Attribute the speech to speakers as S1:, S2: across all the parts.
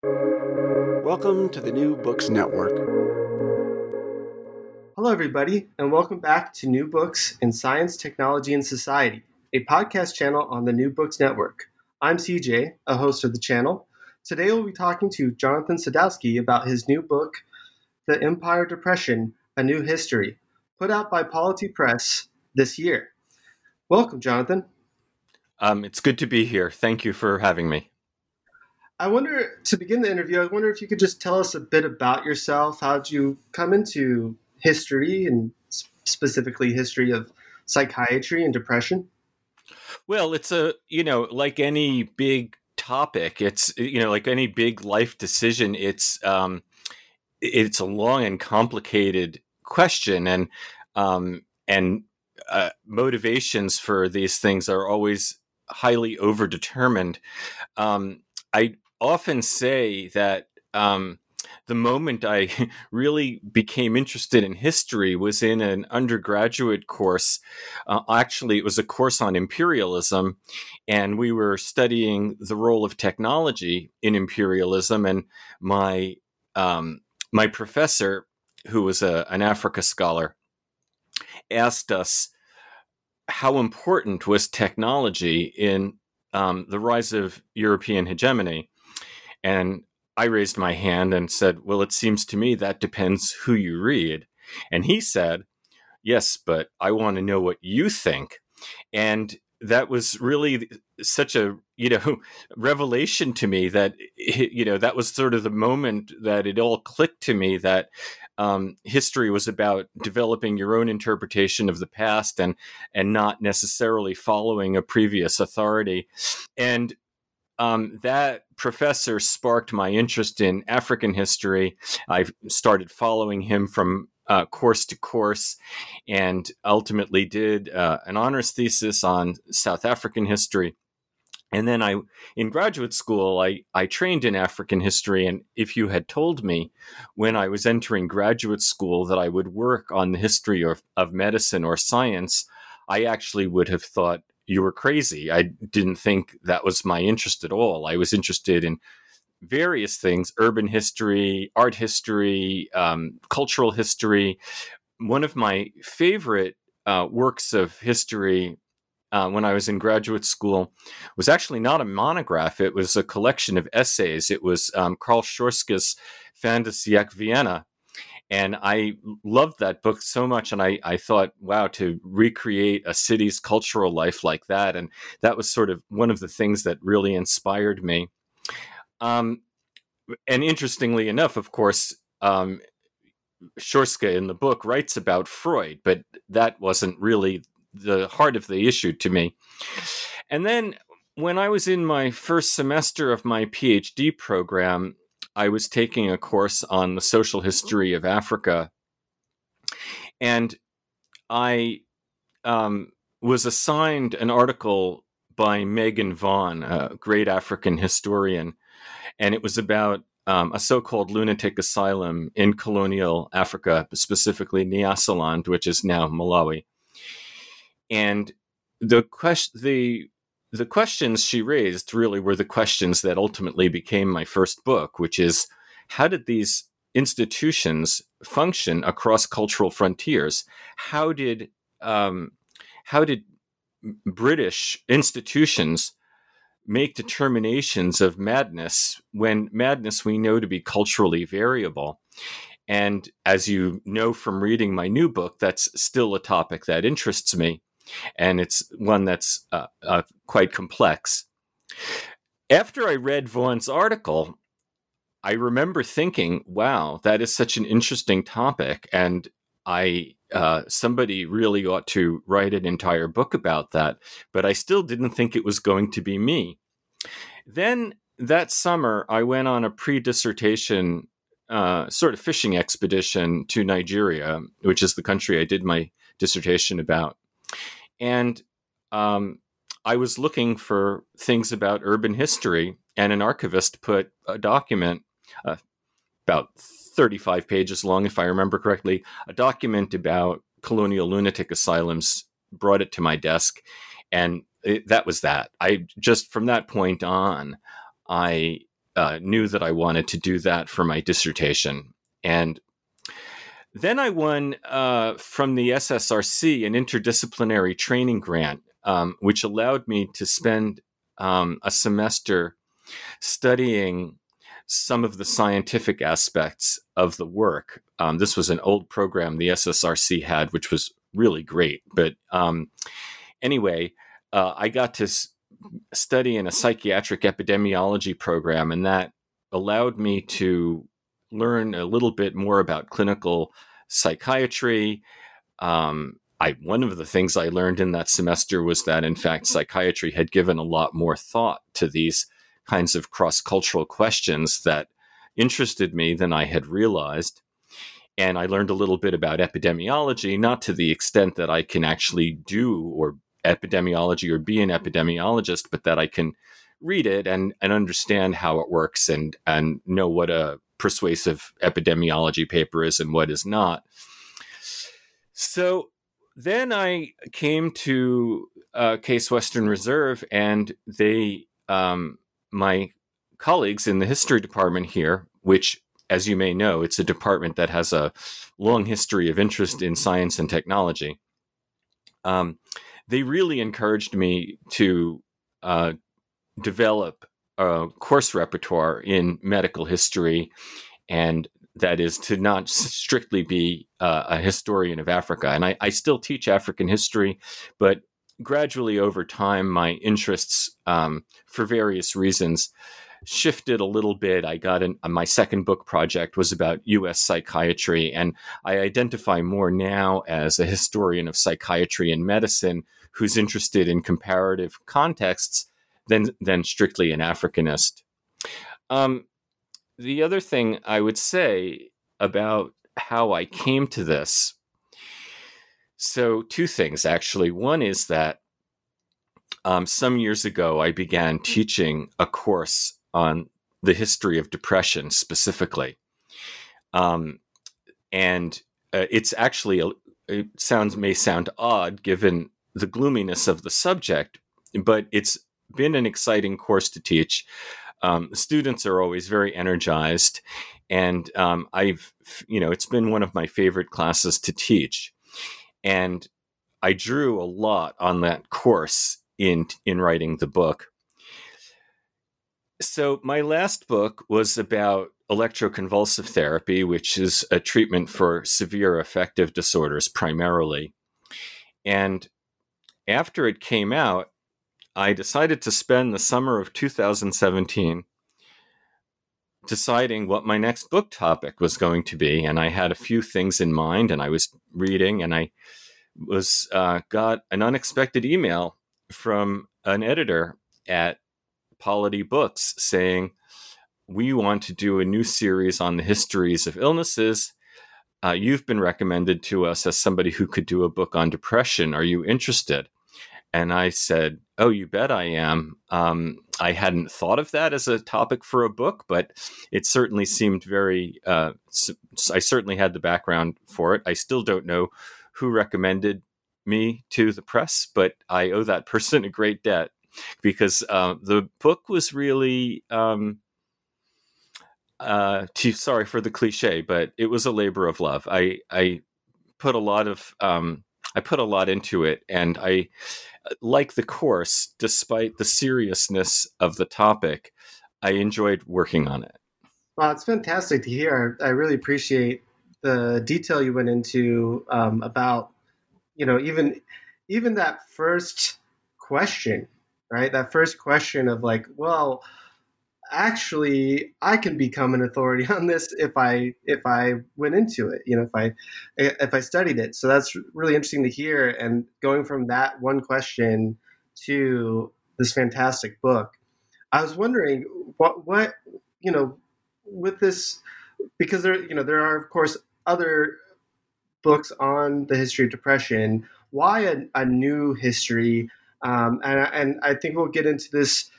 S1: Welcome to the New Books Network.
S2: Hello, everybody, and welcome back to New Books in Science, Technology, and Society, a podcast channel on the New Books Network. I'm CJ, a host of the channel. Today we'll be talking to Jonathan Sadowsky about his new book, The Empire Depression A New History, put out by Polity Press this year. Welcome, Jonathan.
S3: Um, it's good to be here. Thank you for having me.
S2: I wonder, to begin the interview, I wonder if you could just tell us a bit about yourself. How did you come into history and specifically history of psychiatry and depression?
S3: Well, it's a, you know, like any big topic, it's, you know, like any big life decision, it's, um, it's a long and complicated question and, um, and, uh, motivations for these things are always highly overdetermined. Um, I often say that um, the moment I really became interested in history was in an undergraduate course. Uh, actually, it was a course on imperialism, and we were studying the role of technology in imperialism. And my um, my professor, who was a, an Africa scholar, asked us how important was technology in um, the rise of European hegemony. And I raised my hand and said, Well, it seems to me that depends who you read. And he said, Yes, but I want to know what you think. And that was really such a you know revelation to me that you know that was sort of the moment that it all clicked to me that um, history was about developing your own interpretation of the past and and not necessarily following a previous authority and um, that professor sparked my interest in African history. I started following him from uh, course to course and ultimately did uh, an honors thesis on South African history. And then I, in graduate school, I, I trained in African history. And if you had told me when I was entering graduate school that I would work on the history of, of medicine or science, I actually would have thought you were crazy. I didn't think that was my interest at all. I was interested in various things urban history, art history, um, cultural history. One of my favorite uh, works of history uh, when I was in graduate school was actually not a monograph. It was a collection of essays. It was um, Karl de siècle Vienna, and I loved that book so much. And I, I thought, wow, to recreate a city's cultural life like that. And that was sort of one of the things that really inspired me. Um, and interestingly enough, of course, um, Schorske in the book writes about Freud, but that wasn't really the heart of the issue to me. And then when I was in my first semester of my PhD program, I was taking a course on the social history of Africa, and I um, was assigned an article by Megan Vaughan, a great African historian, and it was about um, a so-called lunatic asylum in colonial Africa, specifically Nyasaland, which is now Malawi. And the question, the the questions she raised really were the questions that ultimately became my first book, which is how did these institutions function across cultural frontiers? How did um, how did British institutions make determinations of madness when madness we know to be culturally variable? And as you know from reading my new book, that's still a topic that interests me and it's one that's uh, uh, quite complex. After I read Vaughan's article, I remember thinking, "Wow, that is such an interesting topic," and I uh, somebody really ought to write an entire book about that. But I still didn't think it was going to be me. Then that summer, I went on a pre-dissertation uh, sort of fishing expedition to Nigeria, which is the country I did my dissertation about. And um, I was looking for things about urban history, and an archivist put a document uh, about 35 pages long, if I remember correctly, a document about colonial lunatic asylums, brought it to my desk, and it, that was that. I just from that point on, I uh, knew that I wanted to do that for my dissertation. And then I won uh, from the SSRC an interdisciplinary training grant, um, which allowed me to spend um, a semester studying some of the scientific aspects of the work. Um, this was an old program the SSRC had, which was really great. But um, anyway, uh, I got to s- study in a psychiatric epidemiology program, and that allowed me to learn a little bit more about clinical psychiatry. Um, I one of the things I learned in that semester was that in fact psychiatry had given a lot more thought to these kinds of cross cultural questions that interested me than I had realized. And I learned a little bit about epidemiology, not to the extent that I can actually do or epidemiology or be an epidemiologist, but that I can read it and, and understand how it works and, and know what a persuasive epidemiology paper is and what is not. So then I came to uh, Case Western Reserve, and they, um, my colleagues in the history department here, which, as you may know, it's a department that has a long history of interest in science and technology. Um, they really encouraged me to uh, develop a course repertoire in medical history and that is to not strictly be uh, a historian of Africa. And I, I, still teach African history, but gradually over time, my interests, um, for various reasons, shifted a little bit. I got my second book project was about U.S. psychiatry, and I identify more now as a historian of psychiatry and medicine who's interested in comparative contexts than than strictly an Africanist. Um, the other thing I would say about how I came to this. So, two things actually. One is that um, some years ago, I began teaching a course on the history of depression specifically. Um, and uh, it's actually, a, it sounds, may sound odd given the gloominess of the subject, but it's been an exciting course to teach um, students are always very energized, and um, I've you know it's been one of my favorite classes to teach, and I drew a lot on that course in in writing the book. So my last book was about electroconvulsive therapy, which is a treatment for severe affective disorders primarily. And after it came out, I decided to spend the summer of 2017 deciding what my next book topic was going to be. And I had a few things in mind, and I was reading, and I was uh, got an unexpected email from an editor at Polity Books saying, We want to do a new series on the histories of illnesses. Uh, you've been recommended to us as somebody who could do a book on depression. Are you interested? And I said, Oh, you bet I am. Um, I hadn't thought of that as a topic for a book, but it certainly seemed very, uh, I certainly had the background for it. I still don't know who recommended me to the press, but I owe that person a great debt because uh, the book was really. Um, uh, too, sorry for the cliche, but it was a labor of love. I I put a lot of um, I put a lot into it, and I like the course, despite the seriousness of the topic, I enjoyed working on it.
S2: Well, it's fantastic to hear. I really appreciate the detail you went into um, about, you know, even even that first question, right? That first question of like, well, actually I can become an authority on this if I if I went into it, you know, if I if I studied it. So that's really interesting to hear. And going from that one question to this fantastic book, I was wondering what what you know with this because there you know there are of course other books on the history of depression. Why a, a new history? Um, and and I think we'll get into this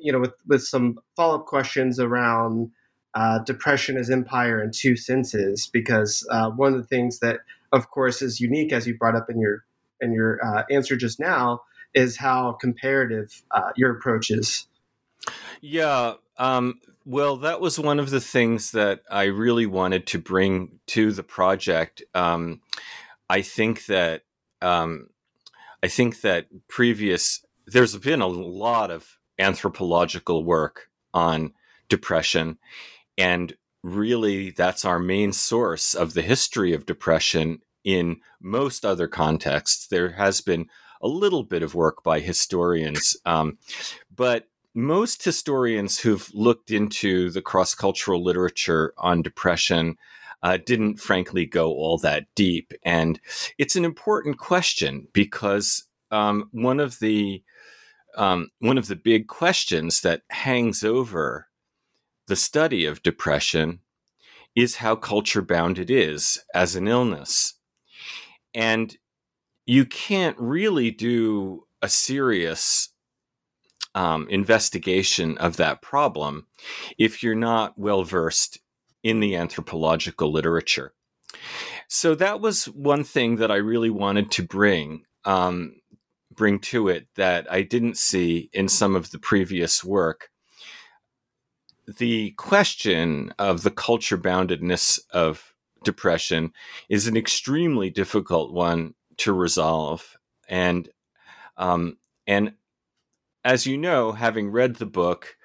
S2: you know, with, with some follow up questions around uh, depression as empire in two senses, because uh, one of the things that, of course, is unique, as you brought up in your in your uh, answer just now, is how comparative uh, your approach is.
S3: Yeah, um, Well, that was one of the things that I really wanted to bring to the project. Um, I think that um, I think that previous there's been a lot of anthropological work on depression, and really that's our main source of the history of depression in most other contexts. There has been a little bit of work by historians, um, but most historians who've looked into the cross cultural literature on depression uh, didn't, frankly, go all that deep. And it's an important question because um, one of the um, one of the big questions that hangs over the study of depression is how culture bound it is as an illness. And you can't really do a serious um, investigation of that problem if you're not well versed in the anthropological literature. So that was one thing that I really wanted to bring um, bring to it that I didn't see in some of the previous work. The question of the culture boundedness of depression is an extremely difficult one to resolve, and um, and as you know, having read the book,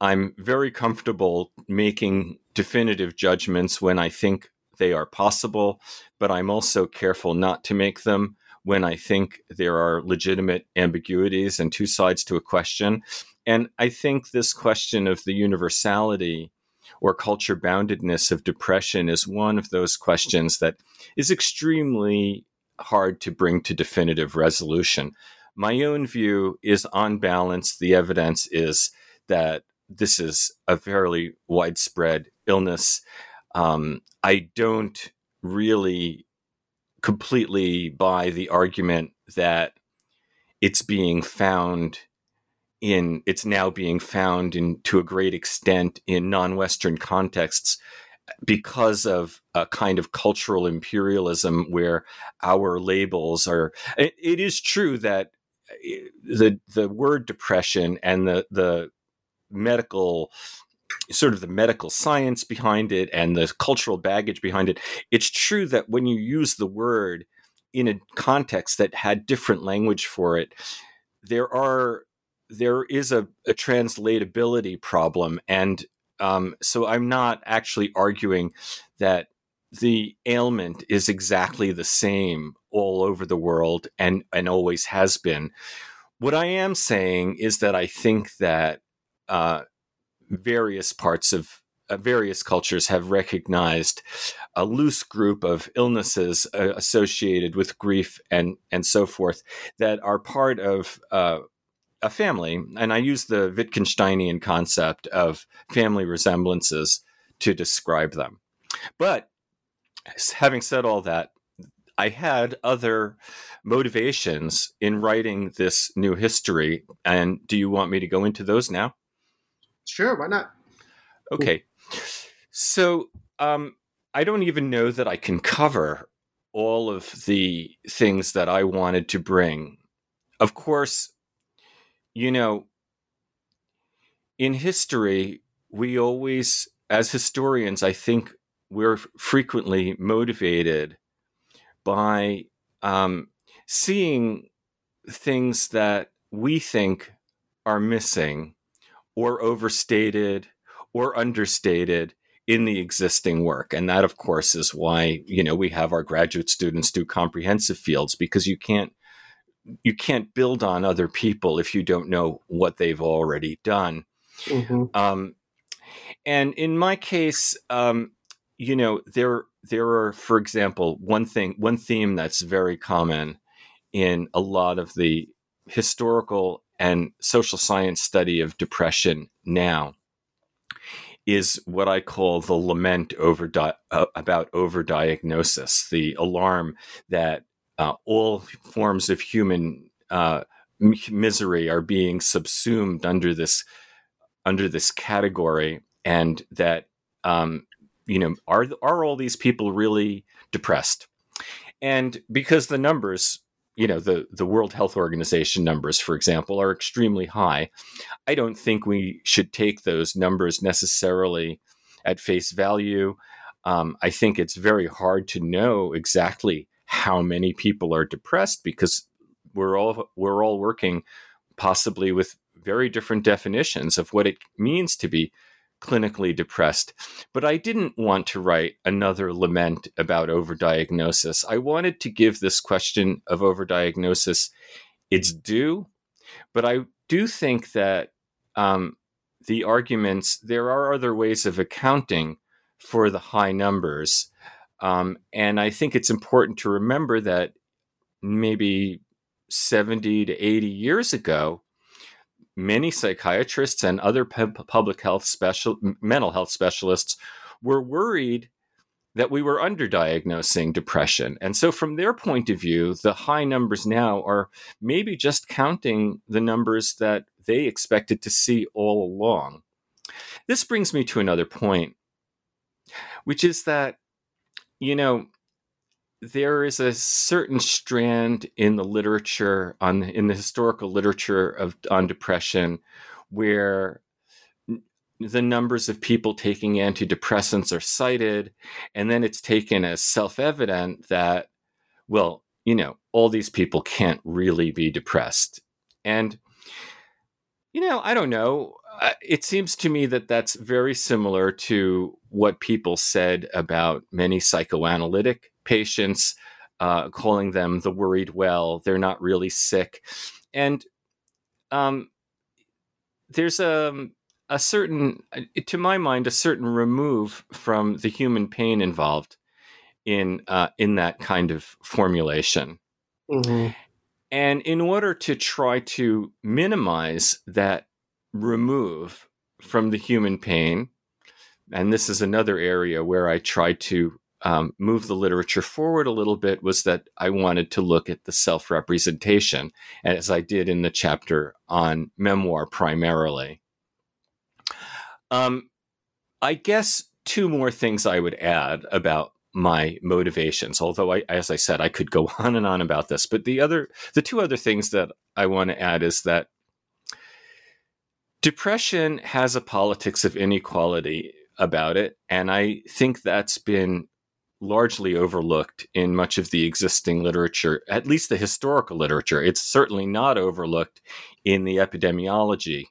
S3: I'm very comfortable making definitive judgments when I think they are possible, but I'm also careful not to make them when I think there are legitimate ambiguities and two sides to a question. And I think this question of the universality or culture boundedness of depression is one of those questions that is extremely hard to bring to definitive resolution. My own view is on balance, the evidence is that this is a fairly widespread illness. Um, I don't really completely buy the argument that it's being found in it's now being found in to a great extent in non-western contexts because of a kind of cultural imperialism where our labels are it, it is true that eh, the the word depression and the the medical sort of the medical science behind it and the cultural baggage behind it it's true that when you use the word in a context that had different language for it there are there is a, a translatability problem. And um, so i'm not actually arguing that the ailment is exactly the same all over the world and and always has been. What i am saying is that i think that uh, various parts of uh, various cultures have recognized a loose group of illnesses uh, associated with grief and and so forth that are part of uh, a family. And I use the Wittgensteinian concept of family resemblances to describe them. But having said all that, I had other motivations in writing this new history. And do you want me to go into those now?
S2: Sure, why not?
S3: Okay. So um, I don't even know that I can cover all of the things that I wanted to bring. Of course, you know, in history, we always, as historians, I think we're frequently motivated by um, seeing things that we think are missing or overstated or understated in the existing work and that of course is why you know we have our graduate students do comprehensive fields because you can't you can't build on other people if you don't know what they've already done mm-hmm. um, and in my case um, you know there there are for example one thing one theme that's very common in a lot of the historical and social science study of depression now is what I call the lament over di- uh, about overdiagnosis, the alarm that uh, all forms of human uh, m- misery are being subsumed under this under this category, and that um, you know are are all these people really depressed? And because the numbers you know the the World Health Organization numbers, for example, are extremely high. I don't think we should take those numbers necessarily at face value. Um, I think it's very hard to know exactly how many people are depressed because we're all we're all working possibly with very different definitions of what it means to be clinically depressed. But I didn't want to write another lament about overdiagnosis. I wanted to give this question of overdiagnosis its due, but I do think that um, the arguments, there are other ways of accounting for the high numbers. Um, and I think it's important to remember that maybe 70 to 80 years ago, many psychiatrists and other public health special mental health specialists were worried that we were underdiagnosing depression. And so from their point of view, the high numbers now are maybe just counting the numbers that they expected to see all along. This brings me to another point, which is that you know, there is a certain strand in the literature on in the historical literature of on depression where the numbers of people taking antidepressants are cited and then it's taken as self-evident that well you know all these people can't really be depressed. And you know i don't know it seems to me that that's very similar to what people said about many psychoanalytic patients, uh, calling them the worried well. They're not really sick, and um, there's a a certain, to my mind, a certain remove from the human pain involved in uh, in that kind of formulation. Mm-hmm. And in order to try to minimize that remove from the human pain, and this is another area where I tried to um, move the literature forward a little bit, was that I wanted to look at the self representation, as I did in the chapter on memoir primarily. Um, I guess two more things I would add about my motivations although I, as i said i could go on and on about this but the other the two other things that i want to add is that depression has a politics of inequality about it. And I think that's been largely overlooked in much of the existing literature, at least the historical literature. It's certainly not overlooked in the epidemiology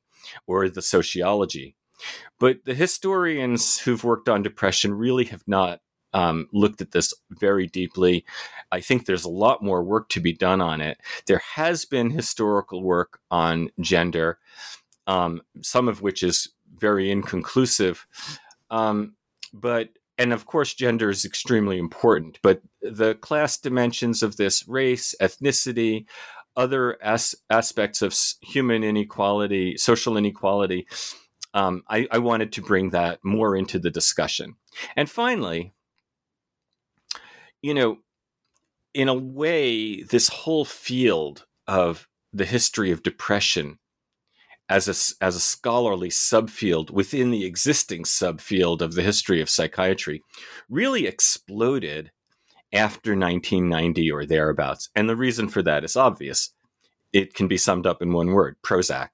S3: or the sociology. But the historians who've worked on depression really have not um, looked at this very deeply. I think there's a lot more work to be done on it. There has been historical work on gender um, some of which is very inconclusive. Um, but and of course, gender is extremely important. But the class dimensions of this, race, ethnicity, other as- aspects of human inequality, social inequality, um, I, I wanted to bring that more into the discussion. And finally, you know, in a way, this whole field of the history of depression as a, as a scholarly subfield within the existing subfield of the history of psychiatry really exploded after 1990 or thereabouts. And the reason for that is obvious. It can be summed up in one word Prozac.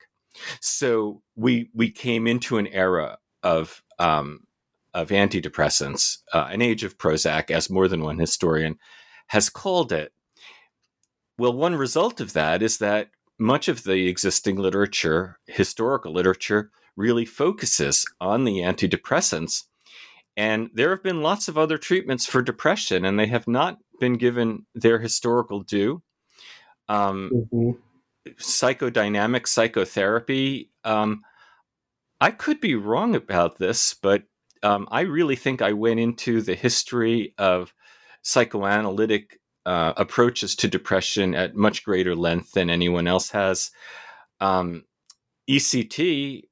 S3: So we, we came into an era of, um, of antidepressants, uh, an age of Prozac, as more than one historian has called it. Well, one result of that is that much of the existing literature, historical literature, really focuses on the antidepressants. And there have been lots of other treatments for depression, and they have not been given their historical due. Um, mm-hmm. Psychodynamic psychotherapy. Um, I could be wrong about this, but um, I really think I went into the history of psychoanalytic uh, approaches to depression at much greater length than anyone else has. Um, ECT,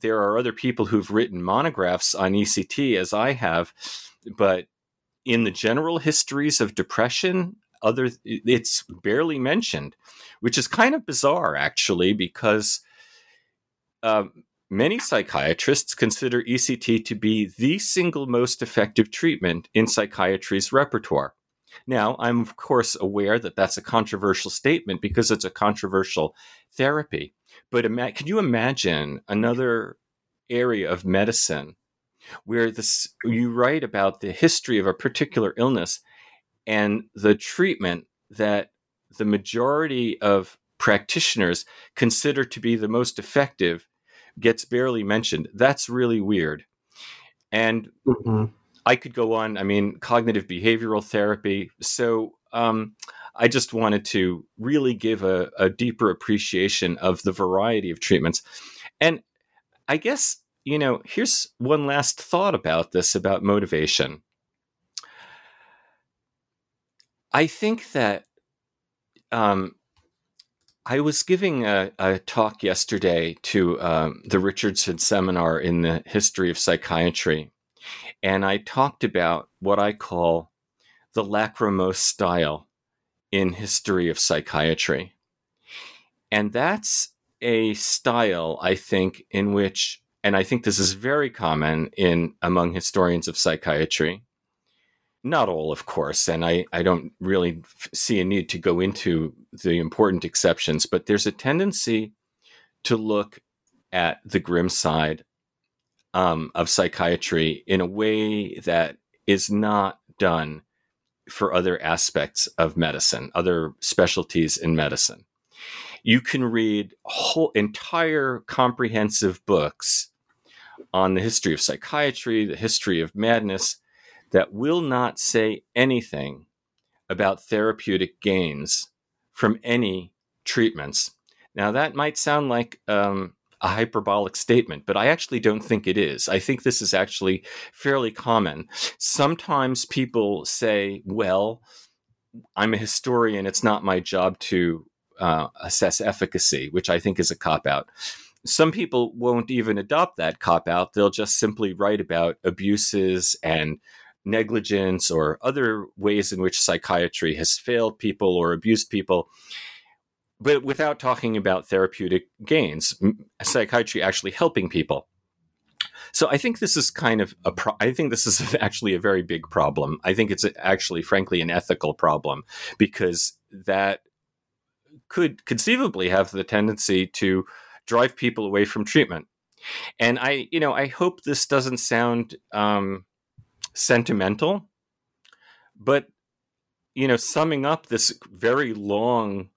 S3: there are other people who've written monographs on ECT as I have, but in the general histories of depression, other it's barely mentioned, which is kind of bizarre actually, because uh, many psychiatrists consider ECT to be the single most effective treatment in psychiatry's repertoire. Now, I'm of course aware that that's a controversial statement because it's a controversial therapy. But ima- can you imagine another area of medicine where this you write about the history of a particular illness and the treatment that the majority of practitioners consider to be the most effective gets barely mentioned. That's really weird. And mm-hmm. I could go on. I mean, cognitive behavioral therapy. So um, I just wanted to really give a, a deeper appreciation of the variety of treatments. And I guess, you know, here's one last thought about this about motivation. I think that um, I was giving a, a talk yesterday to um, the Richardson Seminar in the History of Psychiatry, and I talked about what I call the lachrymose style in history of psychiatry. And that's a style, I think, in which, and I think this is very common in among historians of psychiatry, not all, of course, and I, I don't really see a need to go into the important exceptions, but there's a tendency to look at the grim side um, of psychiatry in a way that is not done for other aspects of medicine, other specialties in medicine. You can read whole entire comprehensive books on the history of psychiatry, the history of madness, that will not say anything about therapeutic gains from any treatments. Now, that might sound like um, a hyperbolic statement, but I actually don't think it is. I think this is actually fairly common. Sometimes people say, well, I'm a historian, it's not my job to uh, assess efficacy, which I think is a cop out. Some people won't even adopt that cop out. They'll just simply write about abuses and negligence or other ways in which psychiatry has failed people or abused people but without talking about therapeutic gains psychiatry actually helping people. So i think this is kind of a pro- i think this is actually a very big problem. I think it's actually frankly an ethical problem because that could conceivably have the tendency to drive people away from treatment. And i you know i hope this doesn't sound um, sentimental, but you know, summing up this very long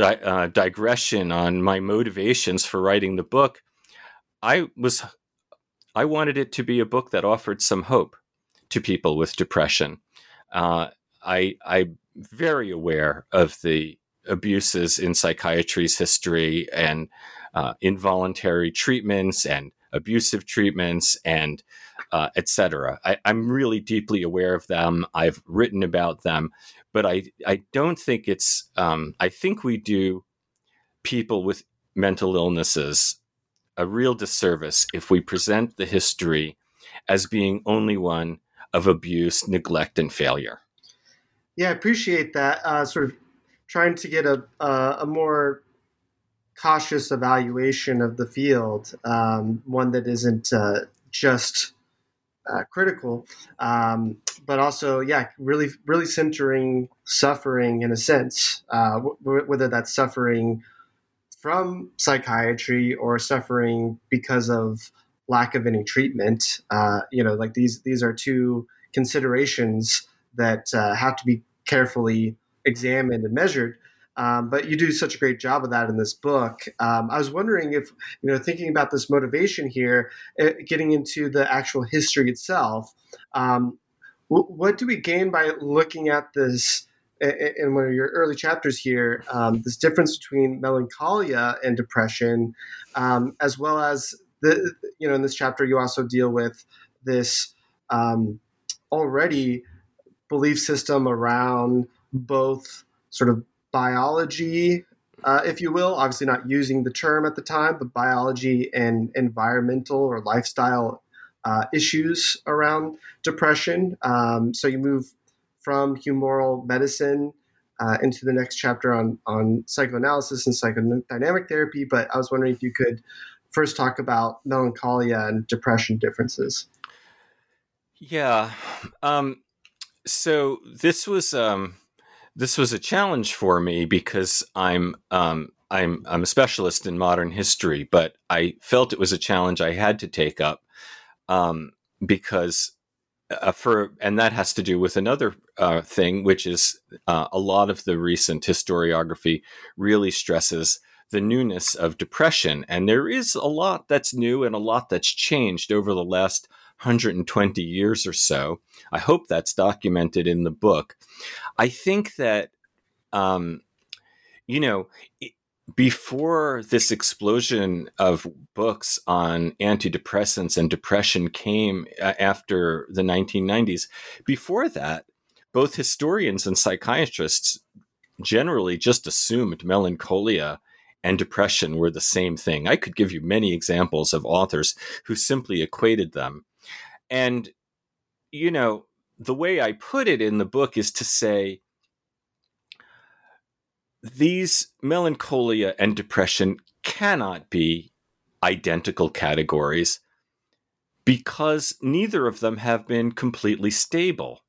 S3: di- uh, digression on my motivations for writing the book, I was I wanted it to be a book that offered some hope to people with depression. Uh, I I'm very aware of the abuses in psychiatry's history and uh, involuntary treatments and abusive treatments and uh, etc. I'm really deeply aware of them. I've written about them, but I I don't think it's. Um, I think we do people with mental illnesses a real disservice if we present the history as being only one of abuse, neglect, and failure.
S2: Yeah, I appreciate that. Uh, sort of trying to get a a, a more cautious evaluation of the field, um, one that isn't uh, just uh, critical, um, but also, yeah, really, really centering suffering in a sense, uh, w- whether that's suffering from psychiatry or suffering because of lack of any treatment. Uh, you know, like these these are two considerations that uh, have to be carefully examined and measured. Um, but you do such a great job of that in this book. Um, I was wondering if, you know, thinking about this motivation here, uh, getting into the actual history itself, um, w- what do we gain by looking at this? In one of your early chapters here, um, this difference between melancholia and depression, um, as well as the, you know, in this chapter, you also deal with this um, already belief system around both sort of biology, uh, if you will. Obviously, not using the term at the time, but biology and environmental or lifestyle uh, issues around depression. Um, so you move from humoral medicine uh, into the next chapter on on psychoanalysis and psychodynamic therapy. But I was wondering if you could first talk about melancholia and depression differences.
S3: Yeah. Um, so this was um, this was a challenge for me because I'm um, I'm I'm a specialist in modern history, but I felt it was a challenge I had to take up um, because uh, for and that has to do with another uh, thing, which is uh, a lot of the recent historiography really stresses the newness of depression, and there is a lot that's new and a lot that's changed over the last 120 years or so. I hope that's documented in the book. I think that, um, you know, before this explosion of books on antidepressants and depression came after the 1990s, before that, both historians and psychiatrists generally just assumed melancholia and depression were the same thing. I could give you many examples of authors who simply equated them. And, you know, the way I put it in the book is to say these melancholia and depression cannot be identical categories because neither of them have been completely stable.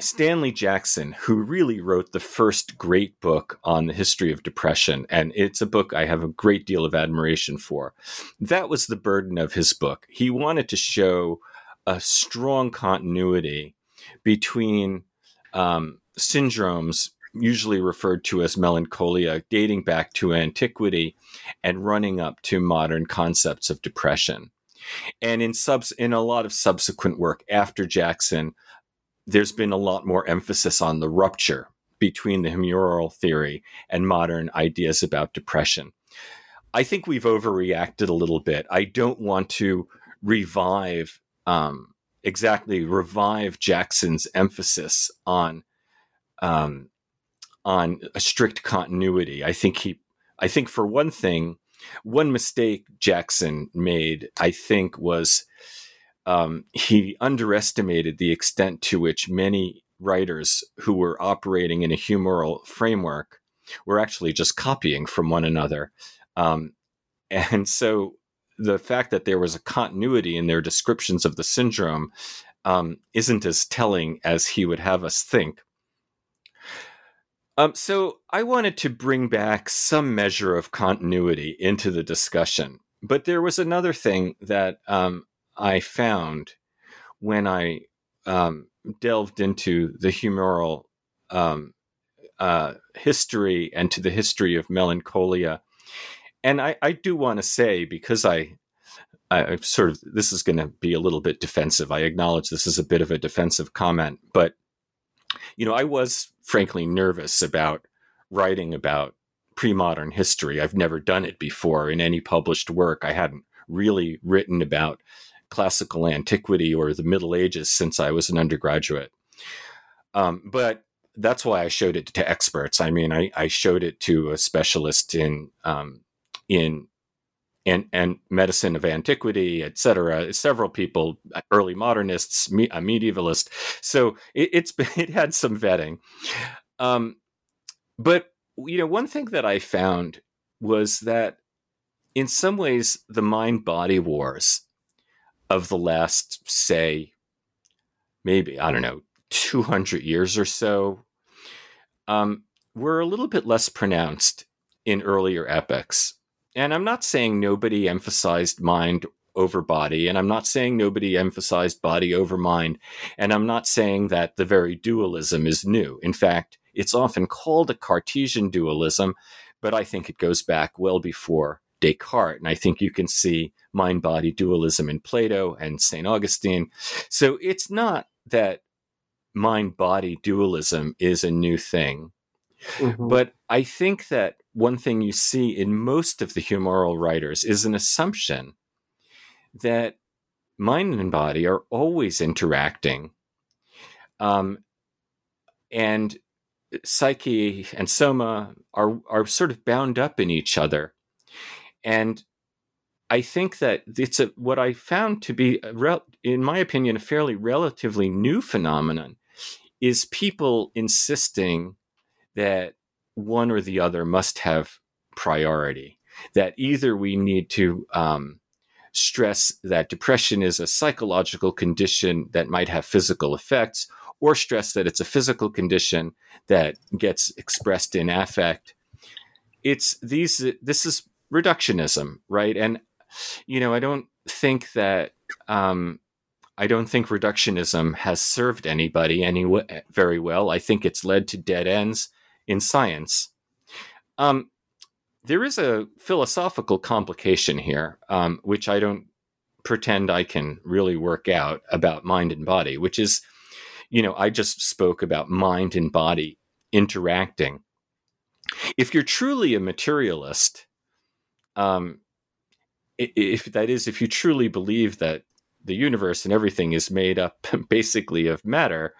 S3: Stanley Jackson, who really wrote the first great book on the history of depression, and it's a book I have a great deal of admiration for. That was the burden of his book. He wanted to show a strong continuity between um, syndromes, usually referred to as melancholia, dating back to antiquity and running up to modern concepts of depression. And in subs in a lot of subsequent work after Jackson, there's been a lot more emphasis on the rupture between the humoral theory and modern ideas about depression. I think we've overreacted a little bit. I don't want to revive um, exactly revive Jackson's emphasis on um, on a strict continuity. I think he, I think for one thing, one mistake Jackson made, I think, was um, he underestimated the extent to which many writers who were operating in a humoral framework were actually just copying from one another. Um, and so the fact that there was a continuity in their descriptions of the syndrome um, isn't as telling as he would have us think. Um, so I wanted to bring back some measure of continuity into the discussion. But there was another thing that um, I found when I um, delved into the humoral um, uh, history and to the history of melancholia. And I, I do want to say, because I, I sort of, this is going to be a little bit defensive. I acknowledge this is a bit of a defensive comment, but, you know, I was frankly nervous about writing about pre modern history. I've never done it before in any published work. I hadn't really written about classical antiquity or the Middle Ages since I was an undergraduate. Um, but that's why I showed it to experts. I mean, I, I showed it to a specialist in um, in and and medicine of antiquity, et cetera. Several people, early modernists, me, a medievalist. So it, it's it had some vetting. Um, but you know, one thing that I found was that in some ways the mind body wars of the last, say, maybe, I don't know, 200 years or so, um, were a little bit less pronounced in earlier epochs. And I'm not saying nobody emphasized mind over body, and I'm not saying nobody emphasized body over mind, and I'm not saying that the very dualism is new. In fact, it's often called a Cartesian dualism, but I think it goes back well before Descartes. And I think you can see mind body dualism in Plato and St. Augustine. So it's not that mind body dualism is a new thing. Mm-hmm. But I think that one thing you see in most of the humoral writers is an assumption that mind and body are always interacting. Um, and psyche and soma are, are sort of bound up in each other. And I think that it's a, what I found to be, a, in my opinion, a fairly relatively new phenomenon is people insisting that one or the other must have priority. That either we need to um, stress that depression is a psychological condition that might have physical effects, or stress that it's a physical condition that gets expressed in affect. It's these, this is reductionism, right? And, you know, I don't think that, um, I don't think reductionism has served anybody any very well. I think it's led to dead ends in science. Um, there is a philosophical complication here, um, which I don't pretend I can really work out about mind and body, which is, you know, I just spoke about mind and body interacting. If you're truly a materialist, um, if that is, if you truly believe that the universe and everything is made up basically of matter,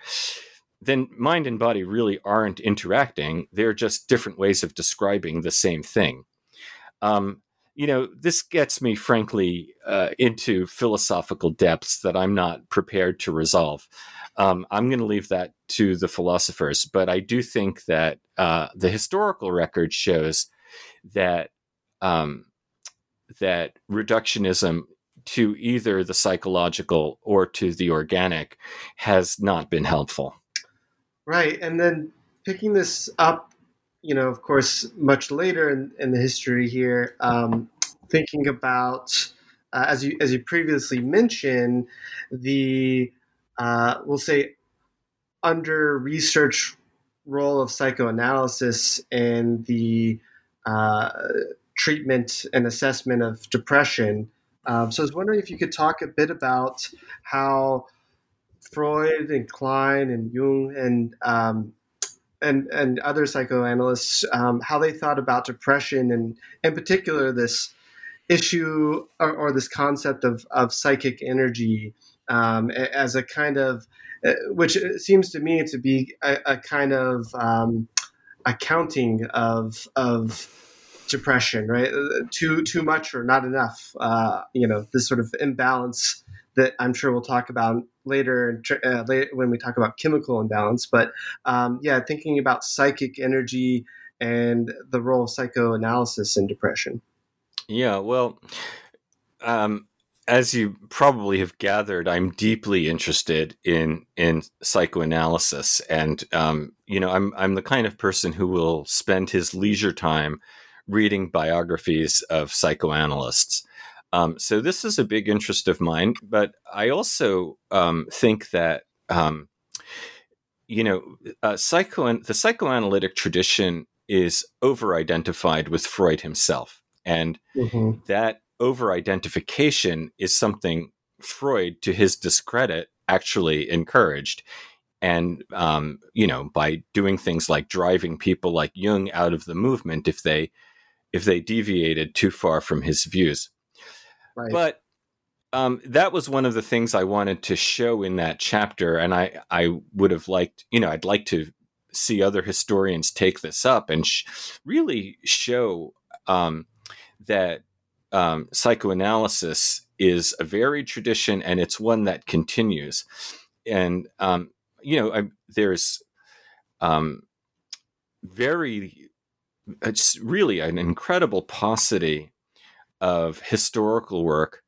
S3: then mind and body really aren't interacting. They're just different ways of describing the same thing. Um, you know, this gets me, frankly, uh, into philosophical depths that I'm not prepared to resolve. Um, I'm going to leave that to the philosophers, but I do think that uh, the historical record shows that um, that reductionism to either the psychological or to the organic has not been helpful.
S2: Right. And then picking this up, you know, of course, much later in, in the history here, um, thinking about, uh, as you as you previously mentioned, the uh, we'll say under research role of psychoanalysis and the uh, treatment and assessment of depression. Um, so I was wondering if you could talk a bit about how Freud and Klein and Jung and um, and and other psychoanalysts um, how they thought about depression and in particular this issue or, or this concept of of psychic energy um, as a kind of uh, which seems to me to be a, a kind of um, accounting of of depression, right? Too too much or not enough. Uh, you know, this sort of imbalance that I'm sure we'll talk about later, uh, later when we talk about chemical imbalance. But um, yeah, thinking about psychic energy and the role of psychoanalysis in depression.
S3: Yeah, well, um, as you probably have gathered, I'm deeply interested in in psychoanalysis, and um, you know, I'm I'm the kind of person who will spend his leisure time reading biographies of psychoanalysts. Um, so this is a big interest of mine, but I also um, think that um, you know, uh, psycho the psychoanalytic tradition is over-identified with Freud himself, and mm-hmm. that over-identification is something Freud, to his discredit, actually encouraged. And um, you know, by doing things like driving people like Jung out of the movement if they if they deviated too far from his views. Right. But um, that was one of the things I wanted to show in that chapter, and I I would have liked you know I'd like to see other historians take this up and sh- really show um, that um, psychoanalysis is a varied tradition and it's one that continues. And um, you know, I, there's um, very it's really an incredible paucity of historical work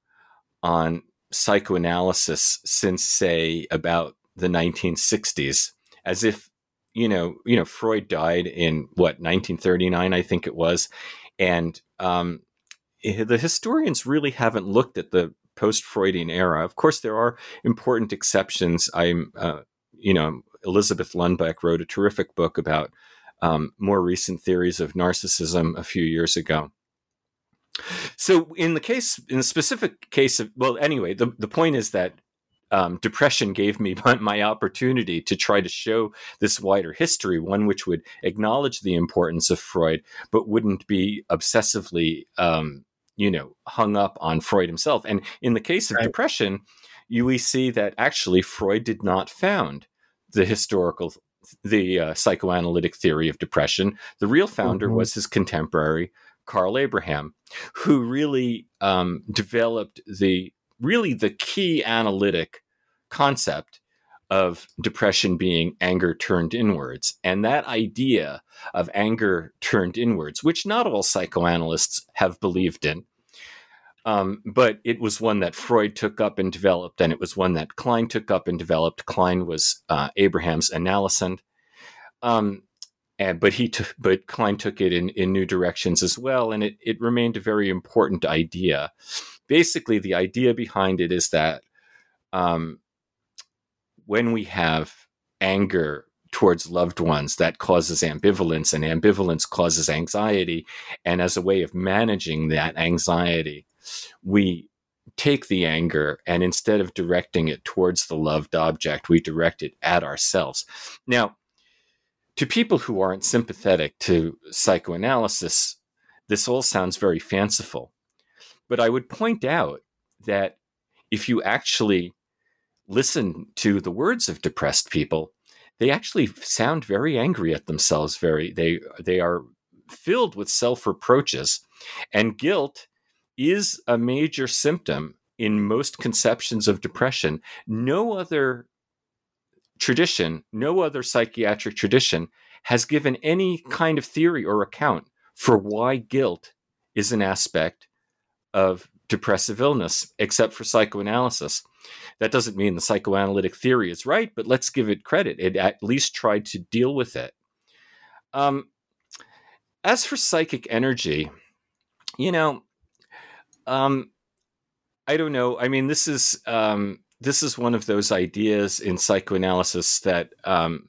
S3: on psychoanalysis since say about the 1960s as if you know you know freud died in what 1939 i think it was and um, eh, the historians really haven't looked at the post-freudian era. Of course there are important exceptions. I'm uh, you know elizabeth Lunbeck wrote a terrific book about um, more recent theories of narcissism a few years ago so in the case, in the specific case of, well, anyway, the, the point is that um, depression gave me my, my, opportunity to try to show this wider history, one which would acknowledge the importance of Freud, but wouldn't be obsessively, um, you know, hung up on Freud himself. And in the case of right. depression, you we see that actually Freud did not found the historical, the uh, psychoanalytic theory of depression. The real founder mm-hmm. was his contemporary Karl Abraham, who really um, developed the really the key analytic concept of depression being anger turned inwards. And that idea of anger turned inwards, which not all psychoanalysts have believed in, Um, but it was one that Freud took up and developed, and it was one that Klein took up and developed. Klein was uh, Abraham's analysand. Um, and, but he took, but Klein took it in, in new directions as well, and it, it remained a very important idea. Basically, the idea behind it is that um, when we have anger towards loved ones, that causes ambivalence, and ambivalence causes anxiety. And as a way of managing that anxiety, we take the anger and instead of directing it towards the loved object, we direct it at ourselves. Now, to people who aren't sympathetic to psychoanalysis, this all sounds very fanciful. But I would point out that if you actually listen to the words of depressed people, they actually sound very angry at themselves. Very they they are filled with self reproaches, and guilt is a major symptom in most conceptions of depression. No other tradition, no other psychiatric tradition has given any kind of theory or account for why guilt is an aspect of depressive illness, except for psychoanalysis. That doesn't mean the psychoanalytic theory is right, but let's give it credit. It at least tried to deal with it. Um, as for psychic energy, you know, um, I don't know. I mean, this is um, this is one of those ideas in psychoanalysis that um,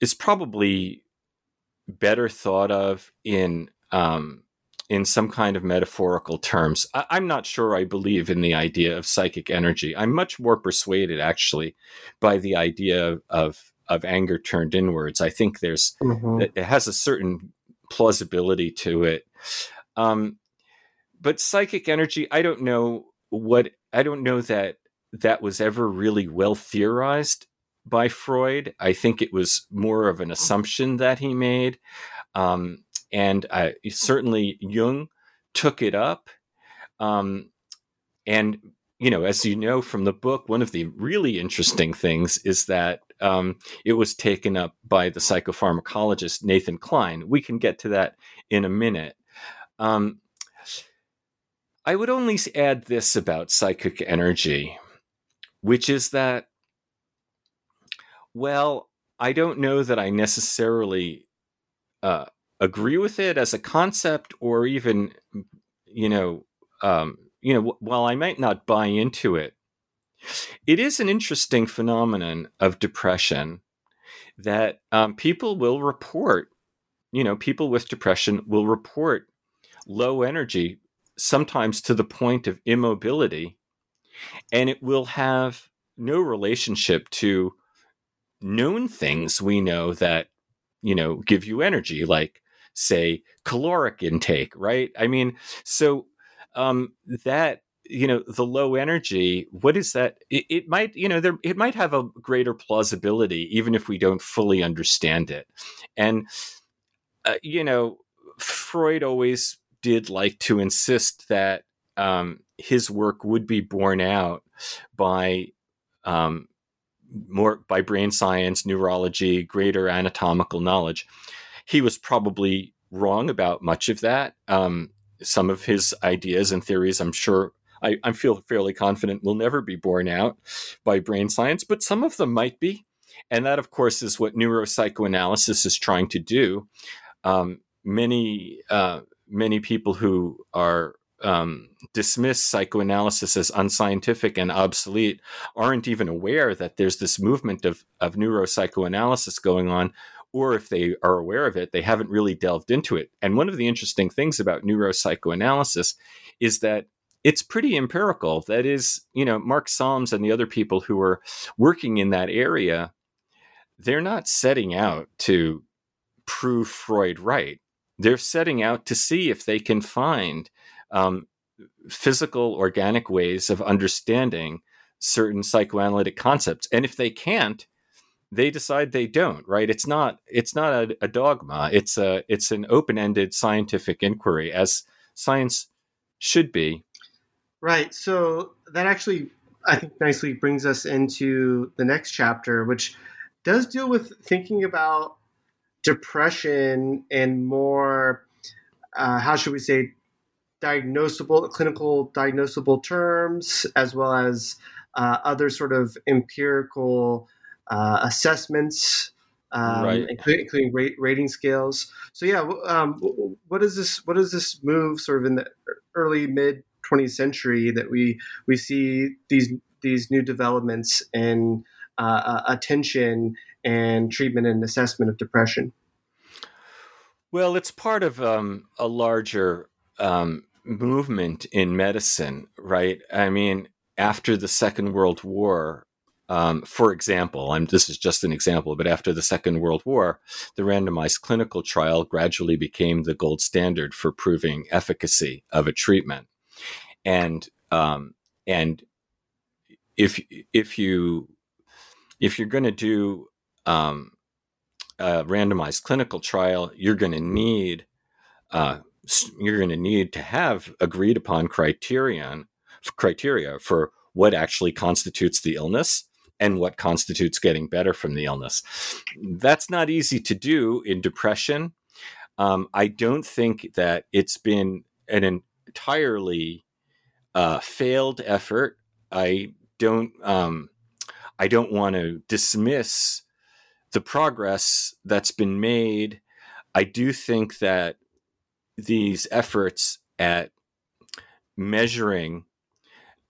S3: is probably better thought of in um, in some kind of metaphorical terms. I- am not sure I believe in the idea of psychic energy. I'm much more persuaded, actually, by the idea of of anger turned inwards. I think there's mm-hmm. it has a certain plausibility to it. Um, but psychic energy, I don't know what I don't know that that was ever really well theorized by Freud. I think it was more of an assumption that he made. Um, and uh, certainly Jung took it up. Um, and, you know, as you know from the book, one of the really interesting things is that um, it was taken up by the psychopharmacologist Nathan Kline. We can get to that in a minute. Um, I would only add this about psychic energy, which is that, well, I don't know that I necessarily uh, agree with it as a concept, or even, you know, um, you know, while I might not buy into it, it is an interesting phenomenon of depression that um, people will report. You know, people with depression will report low energy sometimes to the point of immobility, and it will have no relationship to known things we know that you know give you energy like say caloric intake right? I mean so um that you know the low energy what is that? It, it, might you know there it might have a greater plausibility even if we don't fully understand it. And uh, you know freud always did like to insist that um, his work would be borne out by um, more by brain science, neurology, greater anatomical knowledge. He was probably wrong about much of that. Um, some of his ideas and theories, I'm sure, I, I feel fairly confident, will never be borne out by brain science, but some of them might be. And that, of course, is what neuropsychoanalysis is trying to do. Um, many uh, many people who are um, dismiss psychoanalysis as unscientific and obsolete aren't even aware that there's this movement of, of neuropsychoanalysis going on, or if they are aware of it, they haven't really delved into it. And one of the interesting things about neuropsychoanalysis is that it's pretty empirical. That is, you know, Mark Solms and the other people who are working in that area, they're not setting out to prove Freud right they're setting out to see if they can find um, physical, organic ways of understanding certain psychoanalytic concepts. And if they can't, they decide they don't. Right? It's not. It's not a, a dogma. It's a. It's an open-ended scientific inquiry, as science should be.
S2: Right. So that actually, I think, nicely brings us into the next chapter, which does deal with thinking about depression and more, uh, how should we say, diagnosable, clinical diagnosable terms, as well as uh, other sort of empirical uh, assessments, um,
S3: Right.
S2: including, including rate, rating scales. So yeah, um, what is this? What is this move sort of in the early mid 20th century that we we see these these new developments in uh, uh, attention and treatment and assessment of depression?
S3: Well, it's part of um, a larger um, movement in medicine, right? I mean, after the Second World War, um, for example, and this is just an example, but after the Second World War, the randomized clinical trial gradually became the gold standard for proving efficacy of a treatment, and um, and if if you if you're going to do um, a randomized clinical trial, you're going to need uh, you're going to need to have agreed upon criterion criteria for what actually constitutes the illness and what constitutes getting better from the illness. That's not easy to do in depression. Um, I don't think that it's been an entirely uh, failed effort. I don't. Um, I don't want to dismiss the progress that's been made. I do think that these efforts at measuring,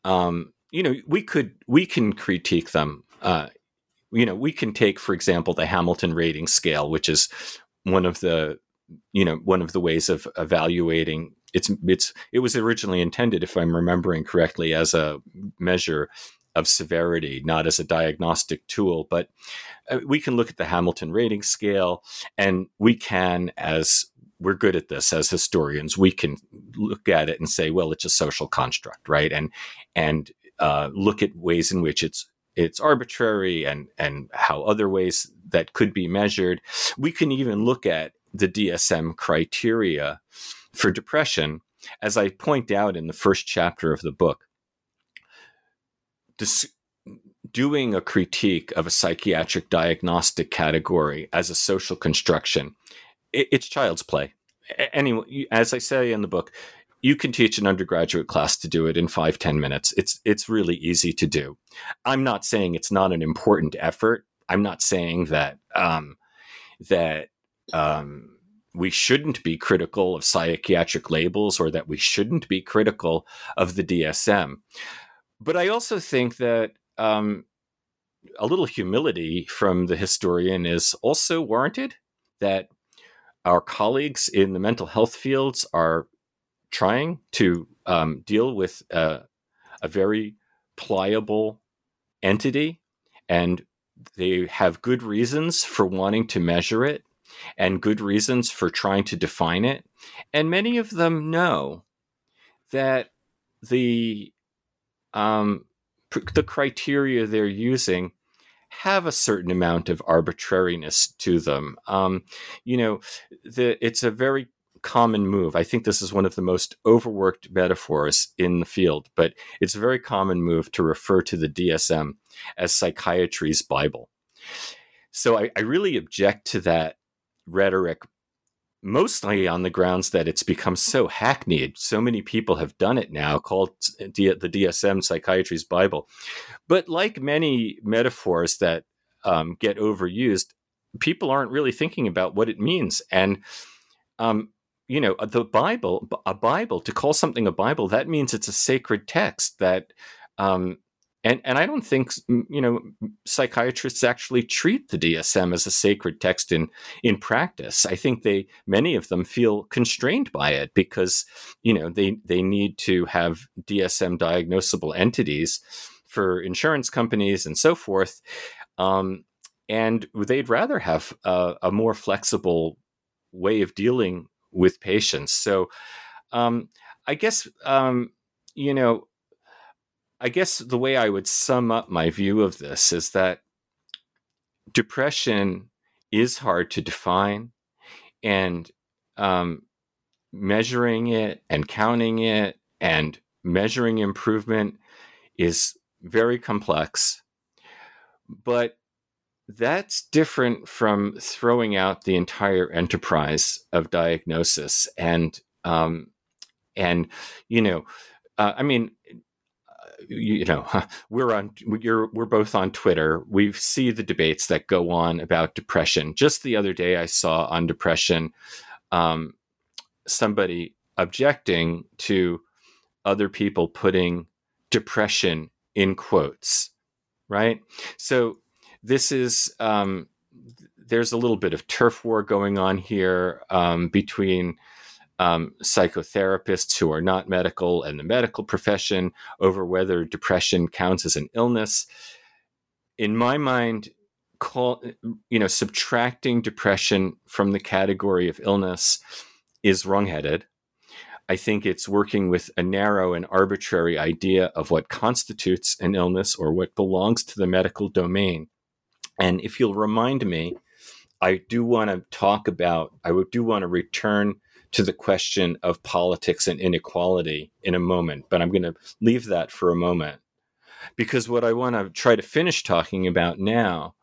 S3: um, you know, we could we can critique them. Uh, you know, we can take, for example, the Hamilton rating scale, which is one of the you know one of the ways of evaluating it's it's it was originally intended if i'm remembering correctly as a measure of severity not as a diagnostic tool but uh, we can look at the hamilton rating scale and we can as we're good at this as historians we can look at it and say well it's a social construct right? And and uh, look at ways in which it's it's arbitrary and and how other ways that could be measured. We can even look at the DSM criteria for depression, as I point out in the first chapter of the book, dis- doing a critique of a psychiatric diagnostic category as a social construction, it, it's child's play. A- Anyway, as I say in the book, you can teach an undergraduate class to do it in five ten minutes. It's it's really easy to do. I'm not saying it's not an important effort. I'm not saying that um, that um, we shouldn't be critical of psychiatric labels or that we shouldn't be critical of the DSM. But I also think that um, a little humility from the historian is also warranted, that our colleagues in the mental health fields are trying to um, deal with uh, a very pliable entity and they have good reasons for wanting to measure it and good reasons for trying to define it. And many of them know that the um, pr- the criteria they're using have a certain amount of arbitrariness to them. Um, you know, the, it's a very common move. I think this is one of the most overworked metaphors in the field, but it's a very common move to refer to the DSM as psychiatry's Bible. So I, I really object to that rhetoric mostly on the grounds that it's become so hackneyed. So many people have done it now, called D- the DSM Psychiatry's Bible. But like many metaphors that um, get overused, people aren't really thinking about what it means. And, um, you know, the Bible, a Bible, to call something a Bible, that means it's a sacred text that. Um, and, and I don't think you know psychiatrists actually treat the DSM as a sacred text in in practice. I think they many of them feel constrained by it because you know they they need to have DSM diagnosable entities for insurance companies and so forth, um, and they'd rather have a, a, more flexible way of dealing with patients. So um, I guess um, you know. I guess the way I would sum up my view of this is that depression is hard to define, and um, measuring it and counting it and measuring improvement is very complex. But that's different from throwing out the entire enterprise of diagnosis and um, and you know, uh, I mean, you know, we're on you're we're both on Twitter. We see the debates that go on about depression. Just the other day, I saw on depression um, somebody objecting to other people putting depression in quotes, right? So this is um, there's a little bit of turf war going on here um, between um, psychotherapists who are not medical and the medical profession over whether depression counts as an illness. In my mind, call you know subtracting depression from the category of illness is wrongheaded. I think it's working with a narrow and arbitrary idea of what constitutes an illness or what belongs to the medical domain. And if you'll remind me, I do want to talk about, I do want to return to the question of politics and inequality in a moment, but I'm going to leave that for a moment. Because what I want to try to finish talking about now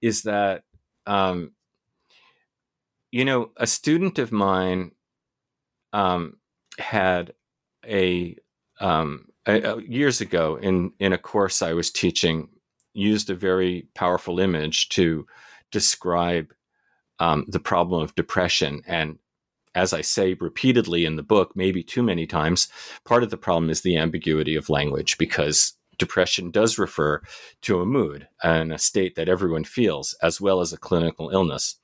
S3: is that, um, you know, a student of mine um, had a, um, a, a, years ago in in a course I was teaching used a very powerful image to describe um, the problem of depression and as I say repeatedly in the book, maybe too many times, part of the problem is the ambiguity of language because depression does refer to a mood and a state that everyone feels, as well as a clinical illness.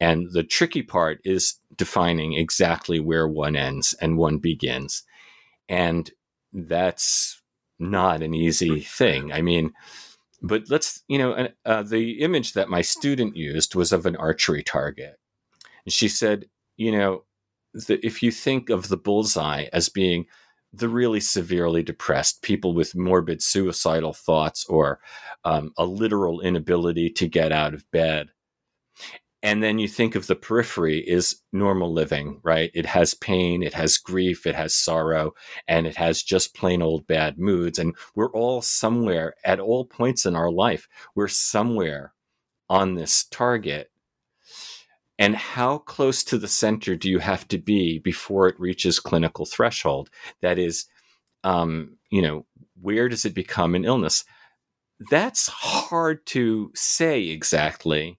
S3: And the tricky part is defining exactly where one ends and one begins. And that's not an easy thing. I mean, but let's, you know, uh, the image that my student used was of an archery target. And she said, you know, the, if you think of the bullseye as being the really severely depressed, people with morbid suicidal thoughts or um, a literal inability to get out of bed. And then you think of the periphery is normal living, right? It has pain, it has grief, it has sorrow, and it has just plain old bad moods. And we're all somewhere at all points in our life, we're somewhere on this target and how close to the center do you have to be before it reaches clinical threshold? That is um, you know where does it become an illness? That's hard to say exactly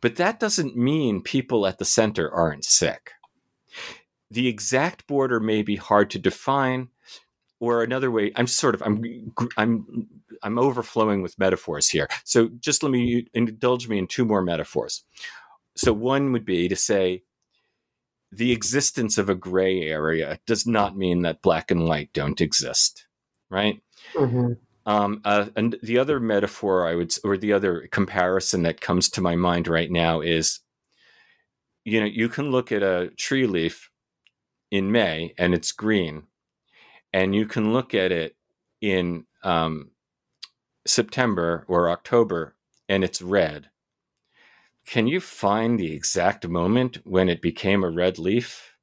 S3: but that doesn't mean people at the center aren't sick. The exact border may be hard to define or another way i'm sort of i'm i'm i'm overflowing with metaphors here. So just let me indulge me in two more metaphors so one would be to say the existence of a gray area does not mean that black and white don't exist, right? Mm-hmm. Um, uh, and the other metaphor I would, or the other comparison that comes to my mind right now is, you know, you can look at a tree leaf in May and it's green, and you can look at it in um, September or October and it's red can you find the exact moment when it became a red leaf?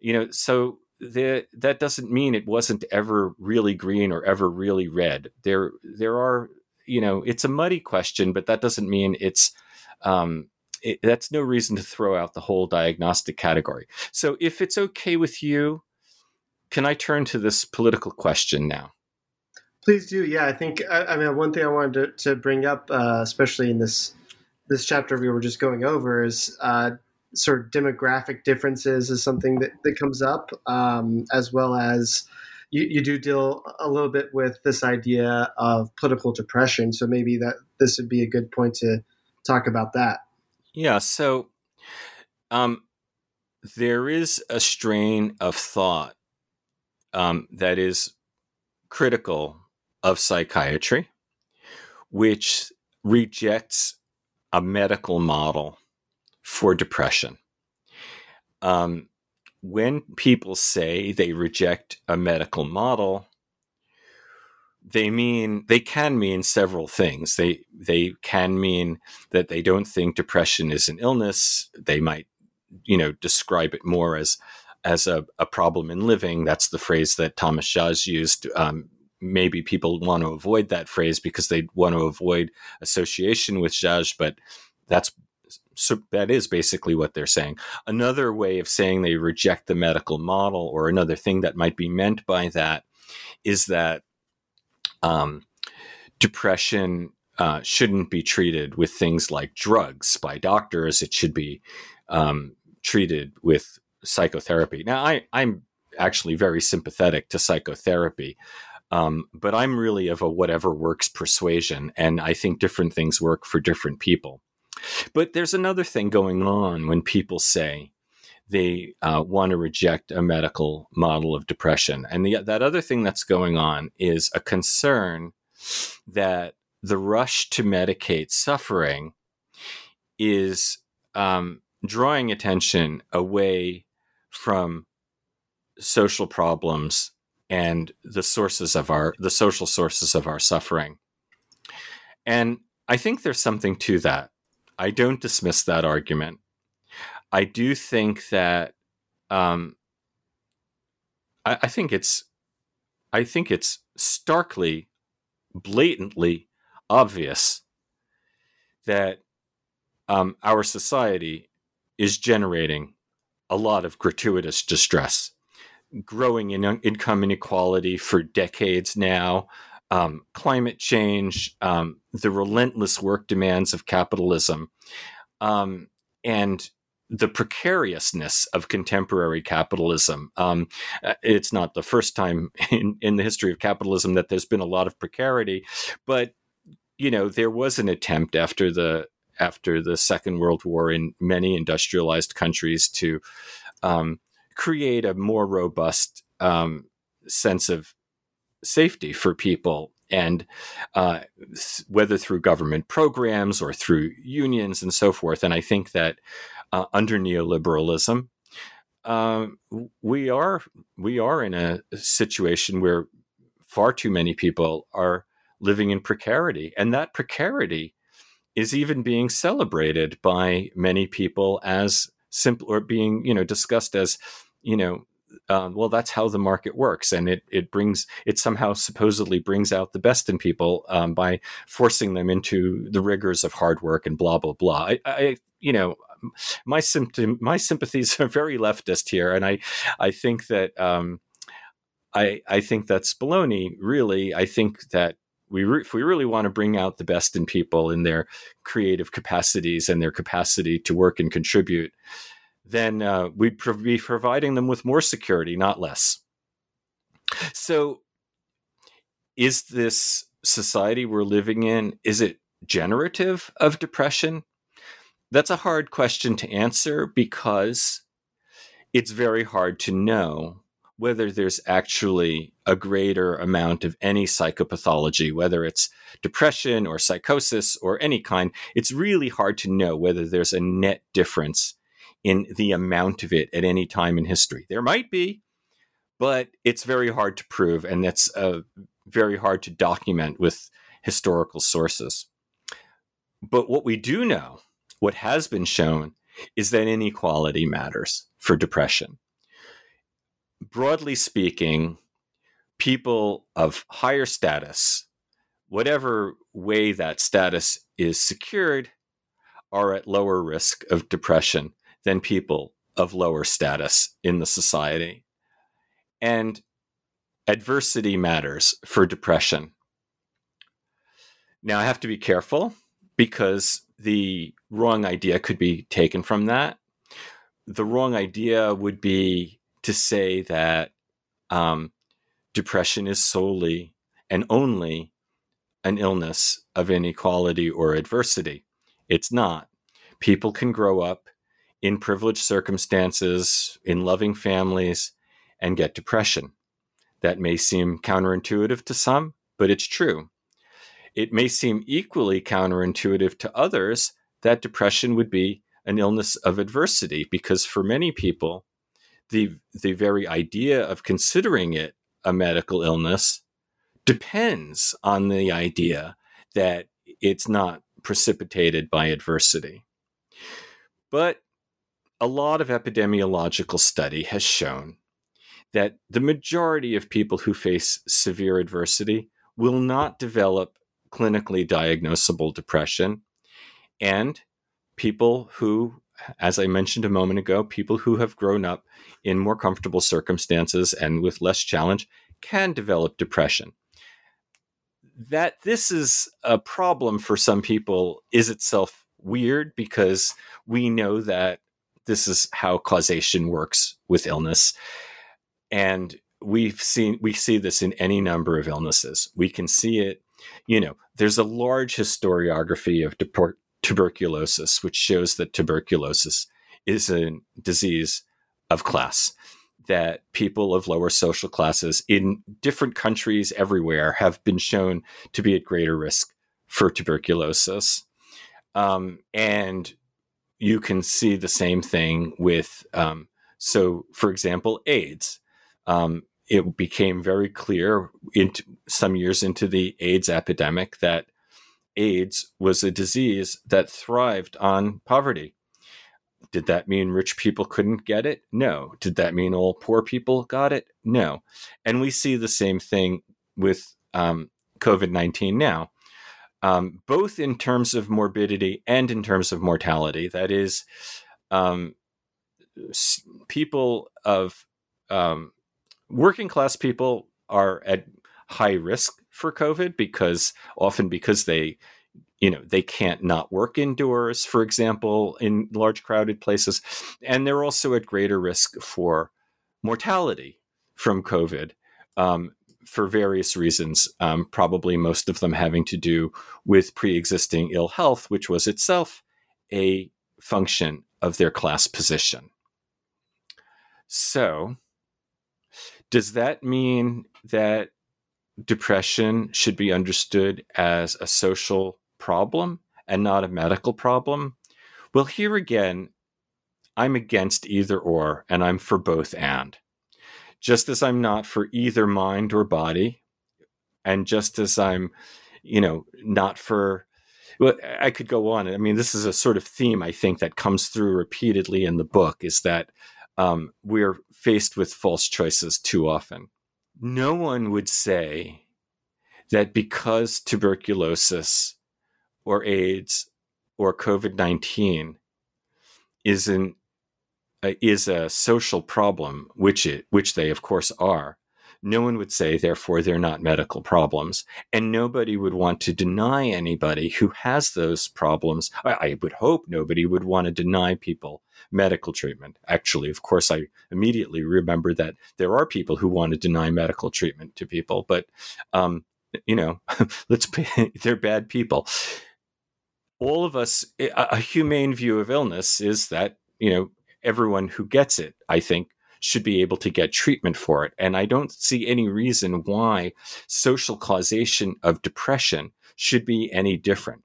S3: You know, so the, that doesn't mean it wasn't ever really green or ever really red. There, there are, you know, it's a muddy question, but that doesn't mean it's, um, it, that's no reason to throw out the whole diagnostic category. So, if it's okay with you, can I turn to this political question now?
S2: Please do. Yeah, I think I, I mean one thing I wanted to, to bring up, uh, especially in this this chapter we were just going over is uh, sort of demographic differences is something that, that comes up, um, as well as you, you, do deal a little bit with this idea of political depression. So maybe that this would be a good point to talk about that.
S3: Yeah. So um, there is a strain of thought um, that is critical of psychiatry, which rejects a medical model for depression. Um, when people say they reject a medical model, they mean they can mean several things. They they can mean that they don't think depression is an illness. They might, you know, describe it more as as a, a problem in living. That's the phrase that Thomas Szasz used. Um, maybe people want to avoid that phrase because they want to avoid association with Szasz, but that's so that is basically what they're saying. Another way of saying they reject the medical model, or another thing that might be meant by that, is that um, depression uh, shouldn't be treated with things like drugs by doctors. It should be um, treated with psychotherapy. Now, I, I'm actually very sympathetic to psychotherapy. Um, but I'm really of a whatever works persuasion, and I think different things work for different people. But there's another thing going on when people say they uh, want to reject a medical model of depression. And the, that other thing that's going on is a concern that the rush to medicate suffering is um, drawing attention away from social problems and the sources of our the social sources of our suffering. And i think there's something to that. I don't dismiss that argument. I do think that um, I, I think it's i think it's starkly blatantly obvious that um, our society is generating a lot of gratuitous distress growing in income inequality for decades now, um, climate change, um, the relentless work demands of capitalism, um, and the precariousness of contemporary capitalism. Um, uh, it's not the first time in, in the history of capitalism that there's been a lot of precarity, but you know there was an attempt after the after the Second World War in many industrialized countries to um, create a more robust um, sense of safety for people and uh, whether through government programs or through unions and so forth. And I think that uh, under neoliberalism, um, we are we are in a situation where far too many people are living in precarity, and that precarity is even being celebrated by many people as simple or being you know discussed as you know um, well that's how the market works and it it brings it somehow supposedly brings out the best in people um, by forcing them into the rigors of hard work and blah blah blah. I, I you know my symptom my sympathies are very leftist here and I I think that um, I I think that's baloney really I think that we re- if we really want to bring out the best in people in their creative capacities and their capacity to work and contribute, then uh, we'd be providing them with more security, not less. So, is this society we're living in is it generative of depression? That's a hard question to answer because it's very hard to know whether there's actually a greater amount of any psychopathology, whether it's depression or psychosis or any kind. It's really hard to know whether there's a net difference in the amount of it at any time in history. There might be, but it's very hard to prove, and that's uh, very hard to document with historical sources. But what we do know, what has been shown, is that inequality matters for depression broadly speaking, people of higher status, whatever way that status is secured, are at lower risk of depression than people of lower status in the society. And adversity matters for depression. Now, I have to be careful because the wrong idea could be taken from that. The wrong idea would be to say that um, depression is solely and only an illness of inequality or adversity. It's not. People can grow up in privileged circumstances, in loving families, and get depression. That may seem counterintuitive to some, but it's true. It may seem equally counterintuitive to others that depression would be an illness of adversity because for many people, the the very idea of considering it a medical illness depends on the idea that it's not precipitated by adversity. But a lot of epidemiological study has shown that the majority of people who face severe adversity will not develop clinically diagnosable depression. And people who, as I mentioned a moment ago, people who have grown up in more comfortable circumstances and with less challenge can develop depression. That this is a problem for some people is itself weird because we know that this is how causation works with illness. And we've seen we see this in any number of illnesses. We can see it, you know, there's a large historiography of tuberculosis, which shows that tuberculosis is a disease of class that people of lower social classes in different countries everywhere have been shown to be at greater risk for tuberculosis. Um, and you can see the same thing with, um, so for example, AIDS. Um, it became very clear into some years into the AIDS epidemic that AIDS was a disease that thrived on poverty. Did that mean rich people couldn't get it? No. Did that mean all poor people got it? No. And we see the same thing with um, COVID 19 now, um, both in terms of morbidity and in terms of mortality. That is, um, people of um, working class people are at high risk for COVID because often because they you know they can't not work indoors for example in large crowded places and they're also at greater risk for mortality from covid um, for various reasons um, probably most of them having to do with pre-existing ill health which was itself a function of their class position so does that mean that depression should be understood as a social problem and not a medical problem? Well, here again, I'm against either or, and I'm for both and. Just as I'm not for either mind or body, and just as I'm, you know, not for well, I could go on. I mean, this is a sort of theme I think that comes through repeatedly in the book is that um, we're faced with false choices too often. No one would say that because tuberculosis or AIDS or COVID 19 is, an, is a social problem, which, it, which they, of course, are, no one would say, therefore, they're not medical problems. And nobody would want to deny anybody who has those problems. I, I would hope nobody would want to deny people medical treatment. Actually, of course, I immediately remember that there are people who want to deny medical treatment to people, but, um, you know, let's, they're bad people. All of us, a humane view of illness is that, you know, everyone who gets it, I think, should be able to get treatment for it. And I don't see any reason why social causation of depression should be any different.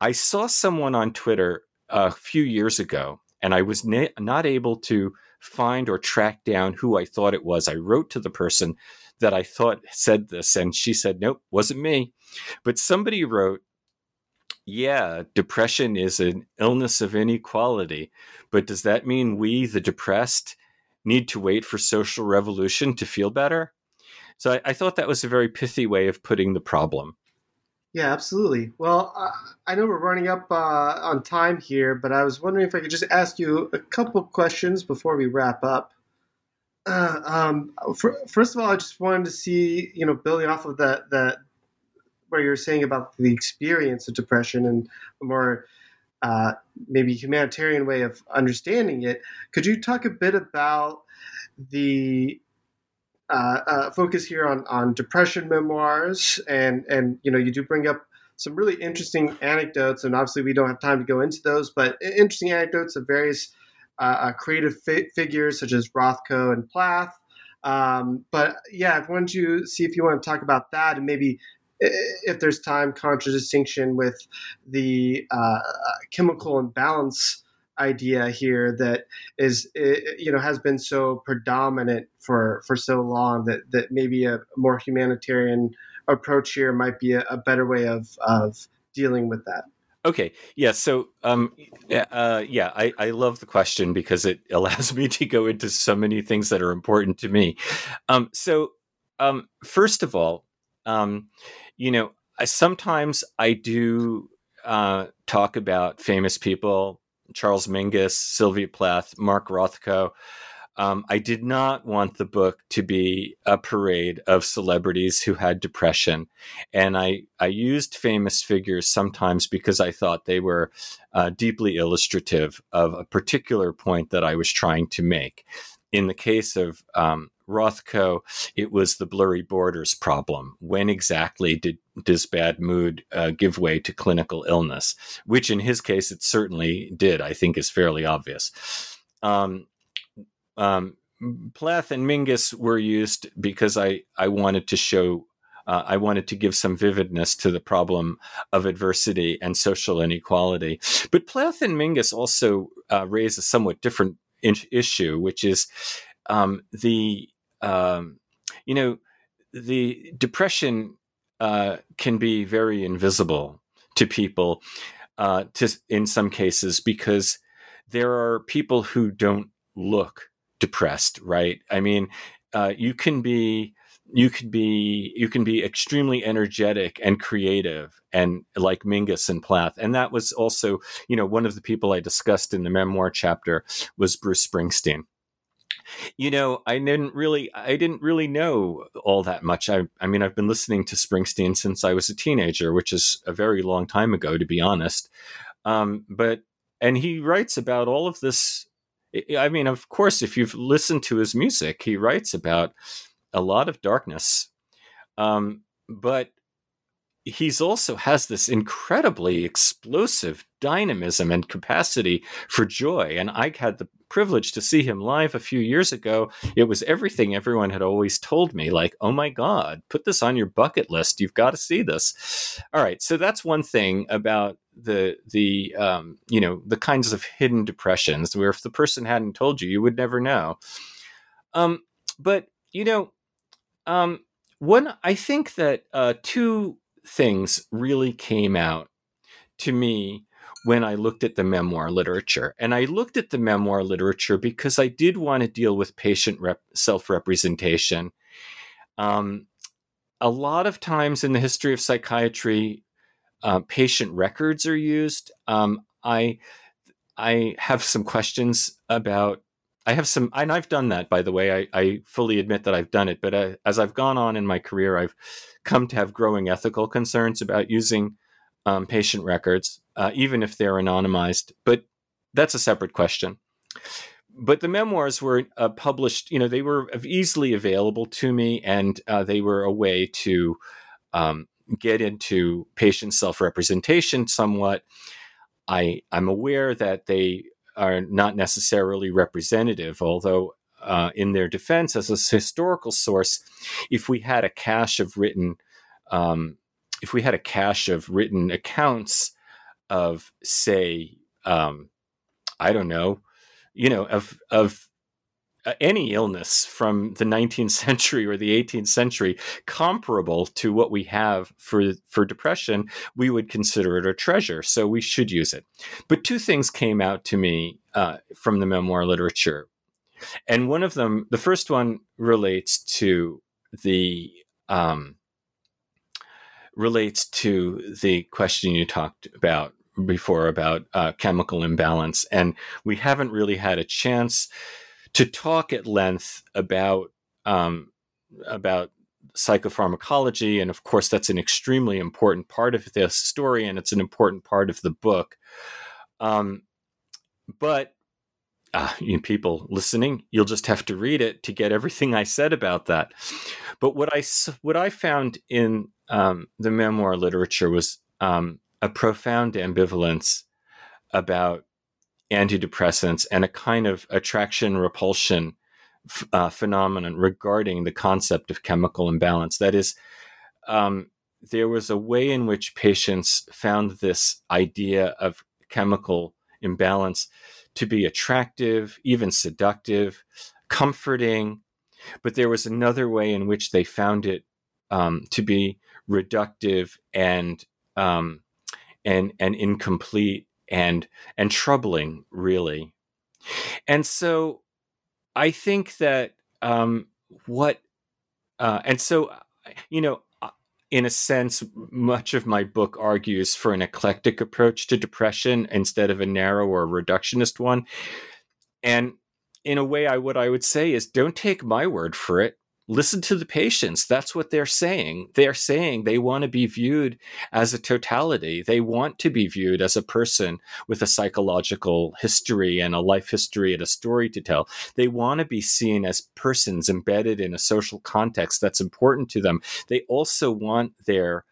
S3: I saw someone on Twitter a few years ago, and I was na- not able to find or track down who I thought it was. I wrote to the person that I thought said this, and she said, Nope, wasn't me. But somebody wrote, yeah, depression is an illness of inequality. But does that mean we, the depressed, need to wait for social revolution to feel better. So I, I thought that was a very pithy way of putting the problem.
S2: Yeah, absolutely. Well, uh, I know we're running up uh, on time here, but I was wondering if I could just ask you a couple questions before we wrap up. Uh, um, for, first of all, I just wanted to see, you know, building off of that, that where you're saying about the experience of depression and a more uh, maybe humanitarian way of understanding it. Could you talk a bit about the uh, uh, focus here on, on depression memoirs and and you know you do bring up some really interesting anecdotes and obviously we don't have time to go into those but interesting anecdotes of various uh, uh creative fi- figures such as Rothko and Plath. Um, but yeah, I wanted to see if you want to talk about that and maybe if there's time, contradistinction with the uh, chemical imbalance idea here that is you know has been so predominant for for so long that that maybe a more humanitarian approach here might be a, a better way of of dealing with that.
S3: Okay. Yeah so um uh yeah i i love the question because it allows me to go into so many things that are important to me. Um so um first of all um you know, I, sometimes I do uh, talk about famous people, Charles Mingus, Sylvia Plath, Mark Rothko. Um, I did not want the book to be a parade of celebrities who had depression, and I I used famous figures sometimes because I thought they were uh, deeply illustrative of a particular point that I was trying to make. In the case of um, Rothko, it was the blurry borders problem. When exactly did does bad mood uh, give way to clinical illness? Which, in his case, it certainly did. I think is fairly obvious. Um, um, Plath and Mingus were used because I I wanted to show. Uh, I wanted to give some vividness to the problem of adversity and social inequality. But Plath and Mingus also uh, raise a somewhat different in- issue, which is um, the um, you know, the depression uh, can be very invisible to people, uh, to in some cases because there are people who don't look depressed, right? I mean, uh, you can be you can be you can be extremely energetic and creative and like Mingus and Plath. And that was also, you know, one of the people I discussed in the memoir chapter was Bruce Springsteen you know, I didn't really, I didn't really know all that much. I, I mean, I've been listening to Springsteen since I was a teenager, which is a very long time ago, to be honest. Um, but and he writes about all of this. I mean, of course, if you've listened to his music, he writes about a lot of darkness. Um, but he's also has this incredibly explosive dynamism and capacity for joy. And I had the privilege to see him live a few years ago. It was everything everyone had always told me like, oh my God, put this on your bucket list. You've got to see this. All right. So that's one thing about the the um, you know the kinds of hidden depressions where if the person hadn't told you you would never know um, but you know um, one i think that uh, two things really came out to me when I looked at the memoir literature. And I looked at the memoir literature because I did want to deal with patient rep- self representation. Um, a lot of times in the history of psychiatry, uh, patient records are used. Um, I I have some questions about. I have some, and I've done that, by the way. I, I fully admit that I've done it. But uh, as I've gone on in my career, I've come to have growing ethical concerns about using um, patient records, uh, even if they're anonymized. But that's a separate question. But the memoirs were uh, published, you know, they were easily available to me, and uh, they were a way to um, get into patient self representation somewhat. I, I'm aware that they are not necessarily representative, although uh, in their defense as a historical source, if we had a cache of written, um, if we had a cache of written accounts of, say, um, I don't know, you know, of of uh, any illness from the 19th century or the 18th century comparable to what we have for for depression we would consider it a treasure so we should use it. But two things came out to me uh, from the memoir literature and one of them, the first one relates to the um, relates to the question you talked about before about uh, chemical imbalance, and we haven't really had a chance to talk at length about um, about psychopharmacology, and of course, that's an extremely important part of this story, and it's an important part of the book. Um, but uh, you people listening, you'll just have to read it to get everything I said about that. But what I what I found in um, the memoir literature was um, a profound ambivalence about antidepressants and a kind of attraction repulsion uh, phenomenon regarding the concept of chemical imbalance. That is, um, there was a way in which patients found this idea of chemical imbalance to be attractive, even seductive, comforting. But there was another way in which they found it um, to be reductive and um, and and incomplete and and troubling, really. And so, I think that um, what uh, and so you know in a sense, much of my book argues for an eclectic approach to depression instead of a narrow or reductionist one. And in a way, I what I would say is don't take my word for it listen to the patients. That's what they're saying. They're saying they want to be viewed as a totality. They want to be viewed as a person with a psychological history and a life history and a story to tell. They want to be seen as persons embedded in a social context that's important to them. They also want their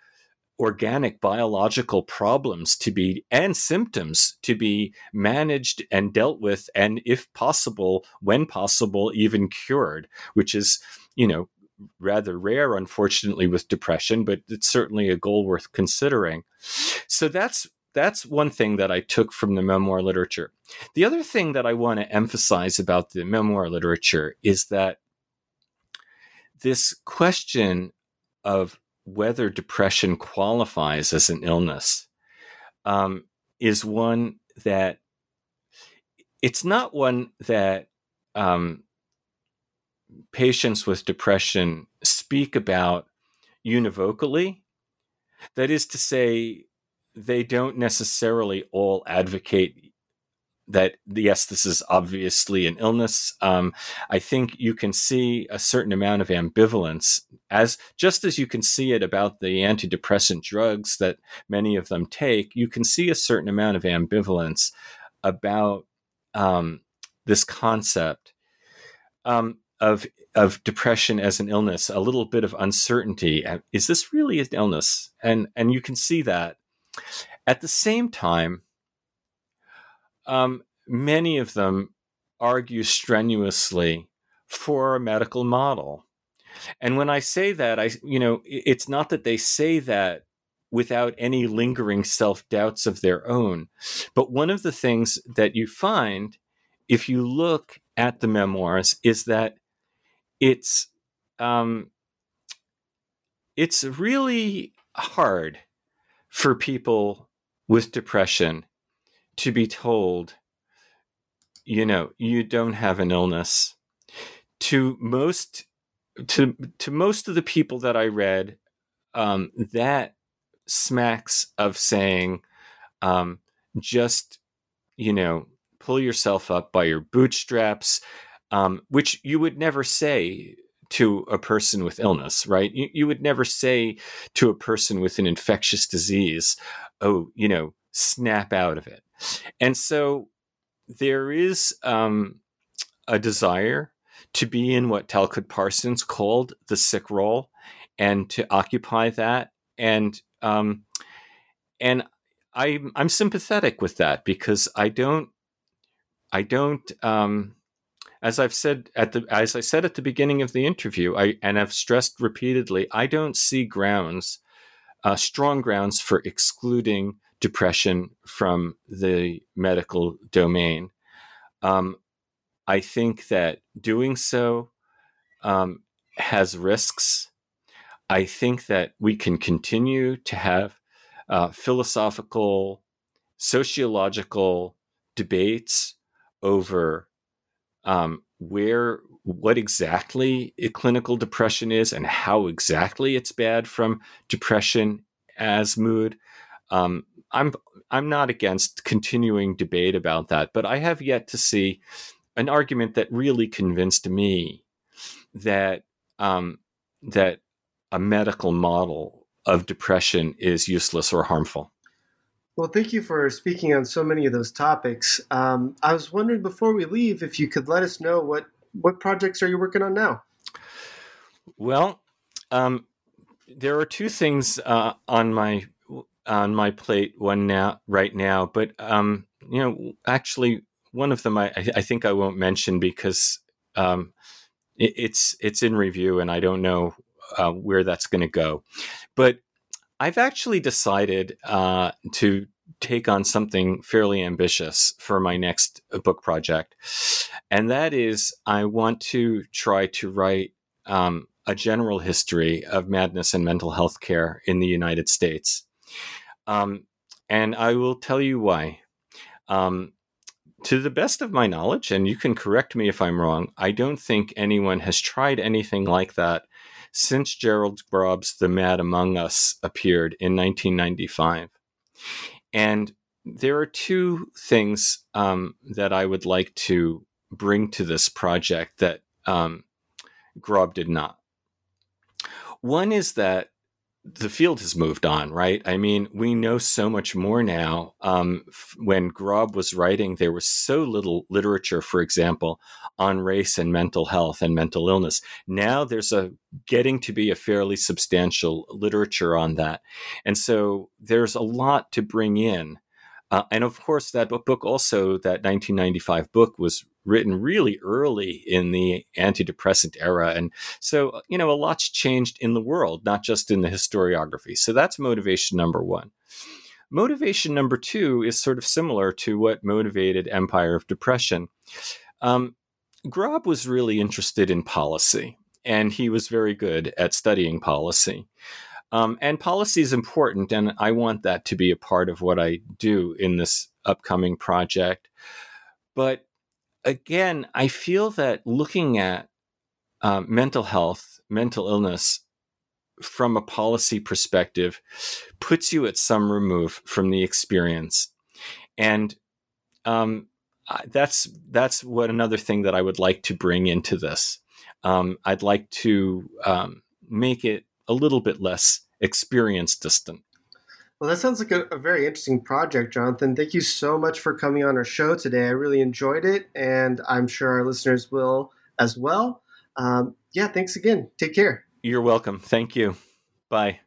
S3: organic biological problems to be and symptoms to be managed and dealt with and if possible when possible even cured which is you know, rather rare, unfortunately, with depression, but it's certainly a goal worth considering. So that's that's one thing that I took from the memoir literature. The other thing that I want to emphasize about the memoir literature is that this question of whether depression qualifies as an illness um, is one that it's not one that um, patients with depression speak about univocally. That is to say, they don't necessarily all advocate that yes, this is obviously an illness. Um, I think you can see a certain amount of ambivalence, as just as you can see it about the antidepressant drugs that many of them take. You can see a certain amount of ambivalence about um, this concept. Um, of of depression as an illness, a little bit of uncertainty. Is this really an illness? And and you can see that. At the same time, um, many of them argue strenuously for a medical model. And when I say that, I you know it's not that they say that without any lingering self doubts of their own, but one of the things that you find if you look at the memoirs is that it's um, it's really hard for people with depression to be told, you know, you don't have an illness. To most to to most of the people that I read, um, that smacks of saying, um, just you know, pull yourself up by your bootstraps um, which you would never say to a person with illness, right? You, you would never say to a person with an infectious disease, oh, you know, snap out of it. And so there is um, a desire to be in what Talcott Parsons called the sick role and to occupy that. And, um, and I, I'm sympathetic with that because I don't, I don't, um, as I've said at the as I said at the beginning of the interview, I and I've stressed repeatedly, I don't see grounds, uh, strong grounds for excluding depression from the medical domain. Um, I think that doing so um, has risks. I think that we can continue to have uh, philosophical, sociological debates over um, where what exactly a clinical depression is and how exactly it's bad from depression as mood. Um, I'm I'm not against continuing debate about that, but I have yet to see an argument that really convinced me that um, that a medical model of depression is useless or harmful.
S2: Well, thank you for speaking on so many of those topics. Um, I was wondering before we leave if you could let us know what what projects are you working on now.
S3: Well, um, there are two things uh, on my on my plate. One now, right now, but um, you know, actually, one of them I, I think I won't mention because um, it, it's it's in review, and I don't know uh, where that's going to go. But I've actually decided uh, to take on something fairly ambitious for my next uh, book project. And that is, I want to try to write um, a general history of madness and mental health care in the United States. Um, and I will tell you why. Um, to the best of my knowledge, and you can correct me if I'm wrong, I don't think anyone has tried anything like that since Gerald Grob's The Mad Among Us appeared in 1995. And there are two things um, that I would like to bring to this project that um, Grob did not. One is that the field has moved on, right? I mean, we know so much more now. Um, when Grob was writing, there was so little literature, for example, on race and mental health and mental illness. Now there's a getting to be a fairly substantial literature on that, and so there's a lot to bring in. Uh, and of course, that book also, that 1995 book, was written really early in the antidepressant era. And so, you know, a lot's changed in the world, not just in the historiography. So that's motivation number one. Motivation number two is sort of similar to what motivated Empire of Depression. Um, Grob was really interested in policy, and he was very good at studying policy. Um, and policy is important, and I want that to be a part of what I do in this upcoming project. But again, I feel that looking at um, mental health, mental illness from a policy perspective puts you at some remove from the experience. And um, that's that's what another thing that I would like to bring into this. Um, I'd like to um, make it a little bit less experience distant.
S2: Well, that sounds like a, a, very interesting project, Jonathan. Thank you so much for coming on our show today. I really enjoyed it, and I'm sure our listeners will as well. Um, yeah, thanks again. Take care.
S3: You're welcome. Thank you. Bye.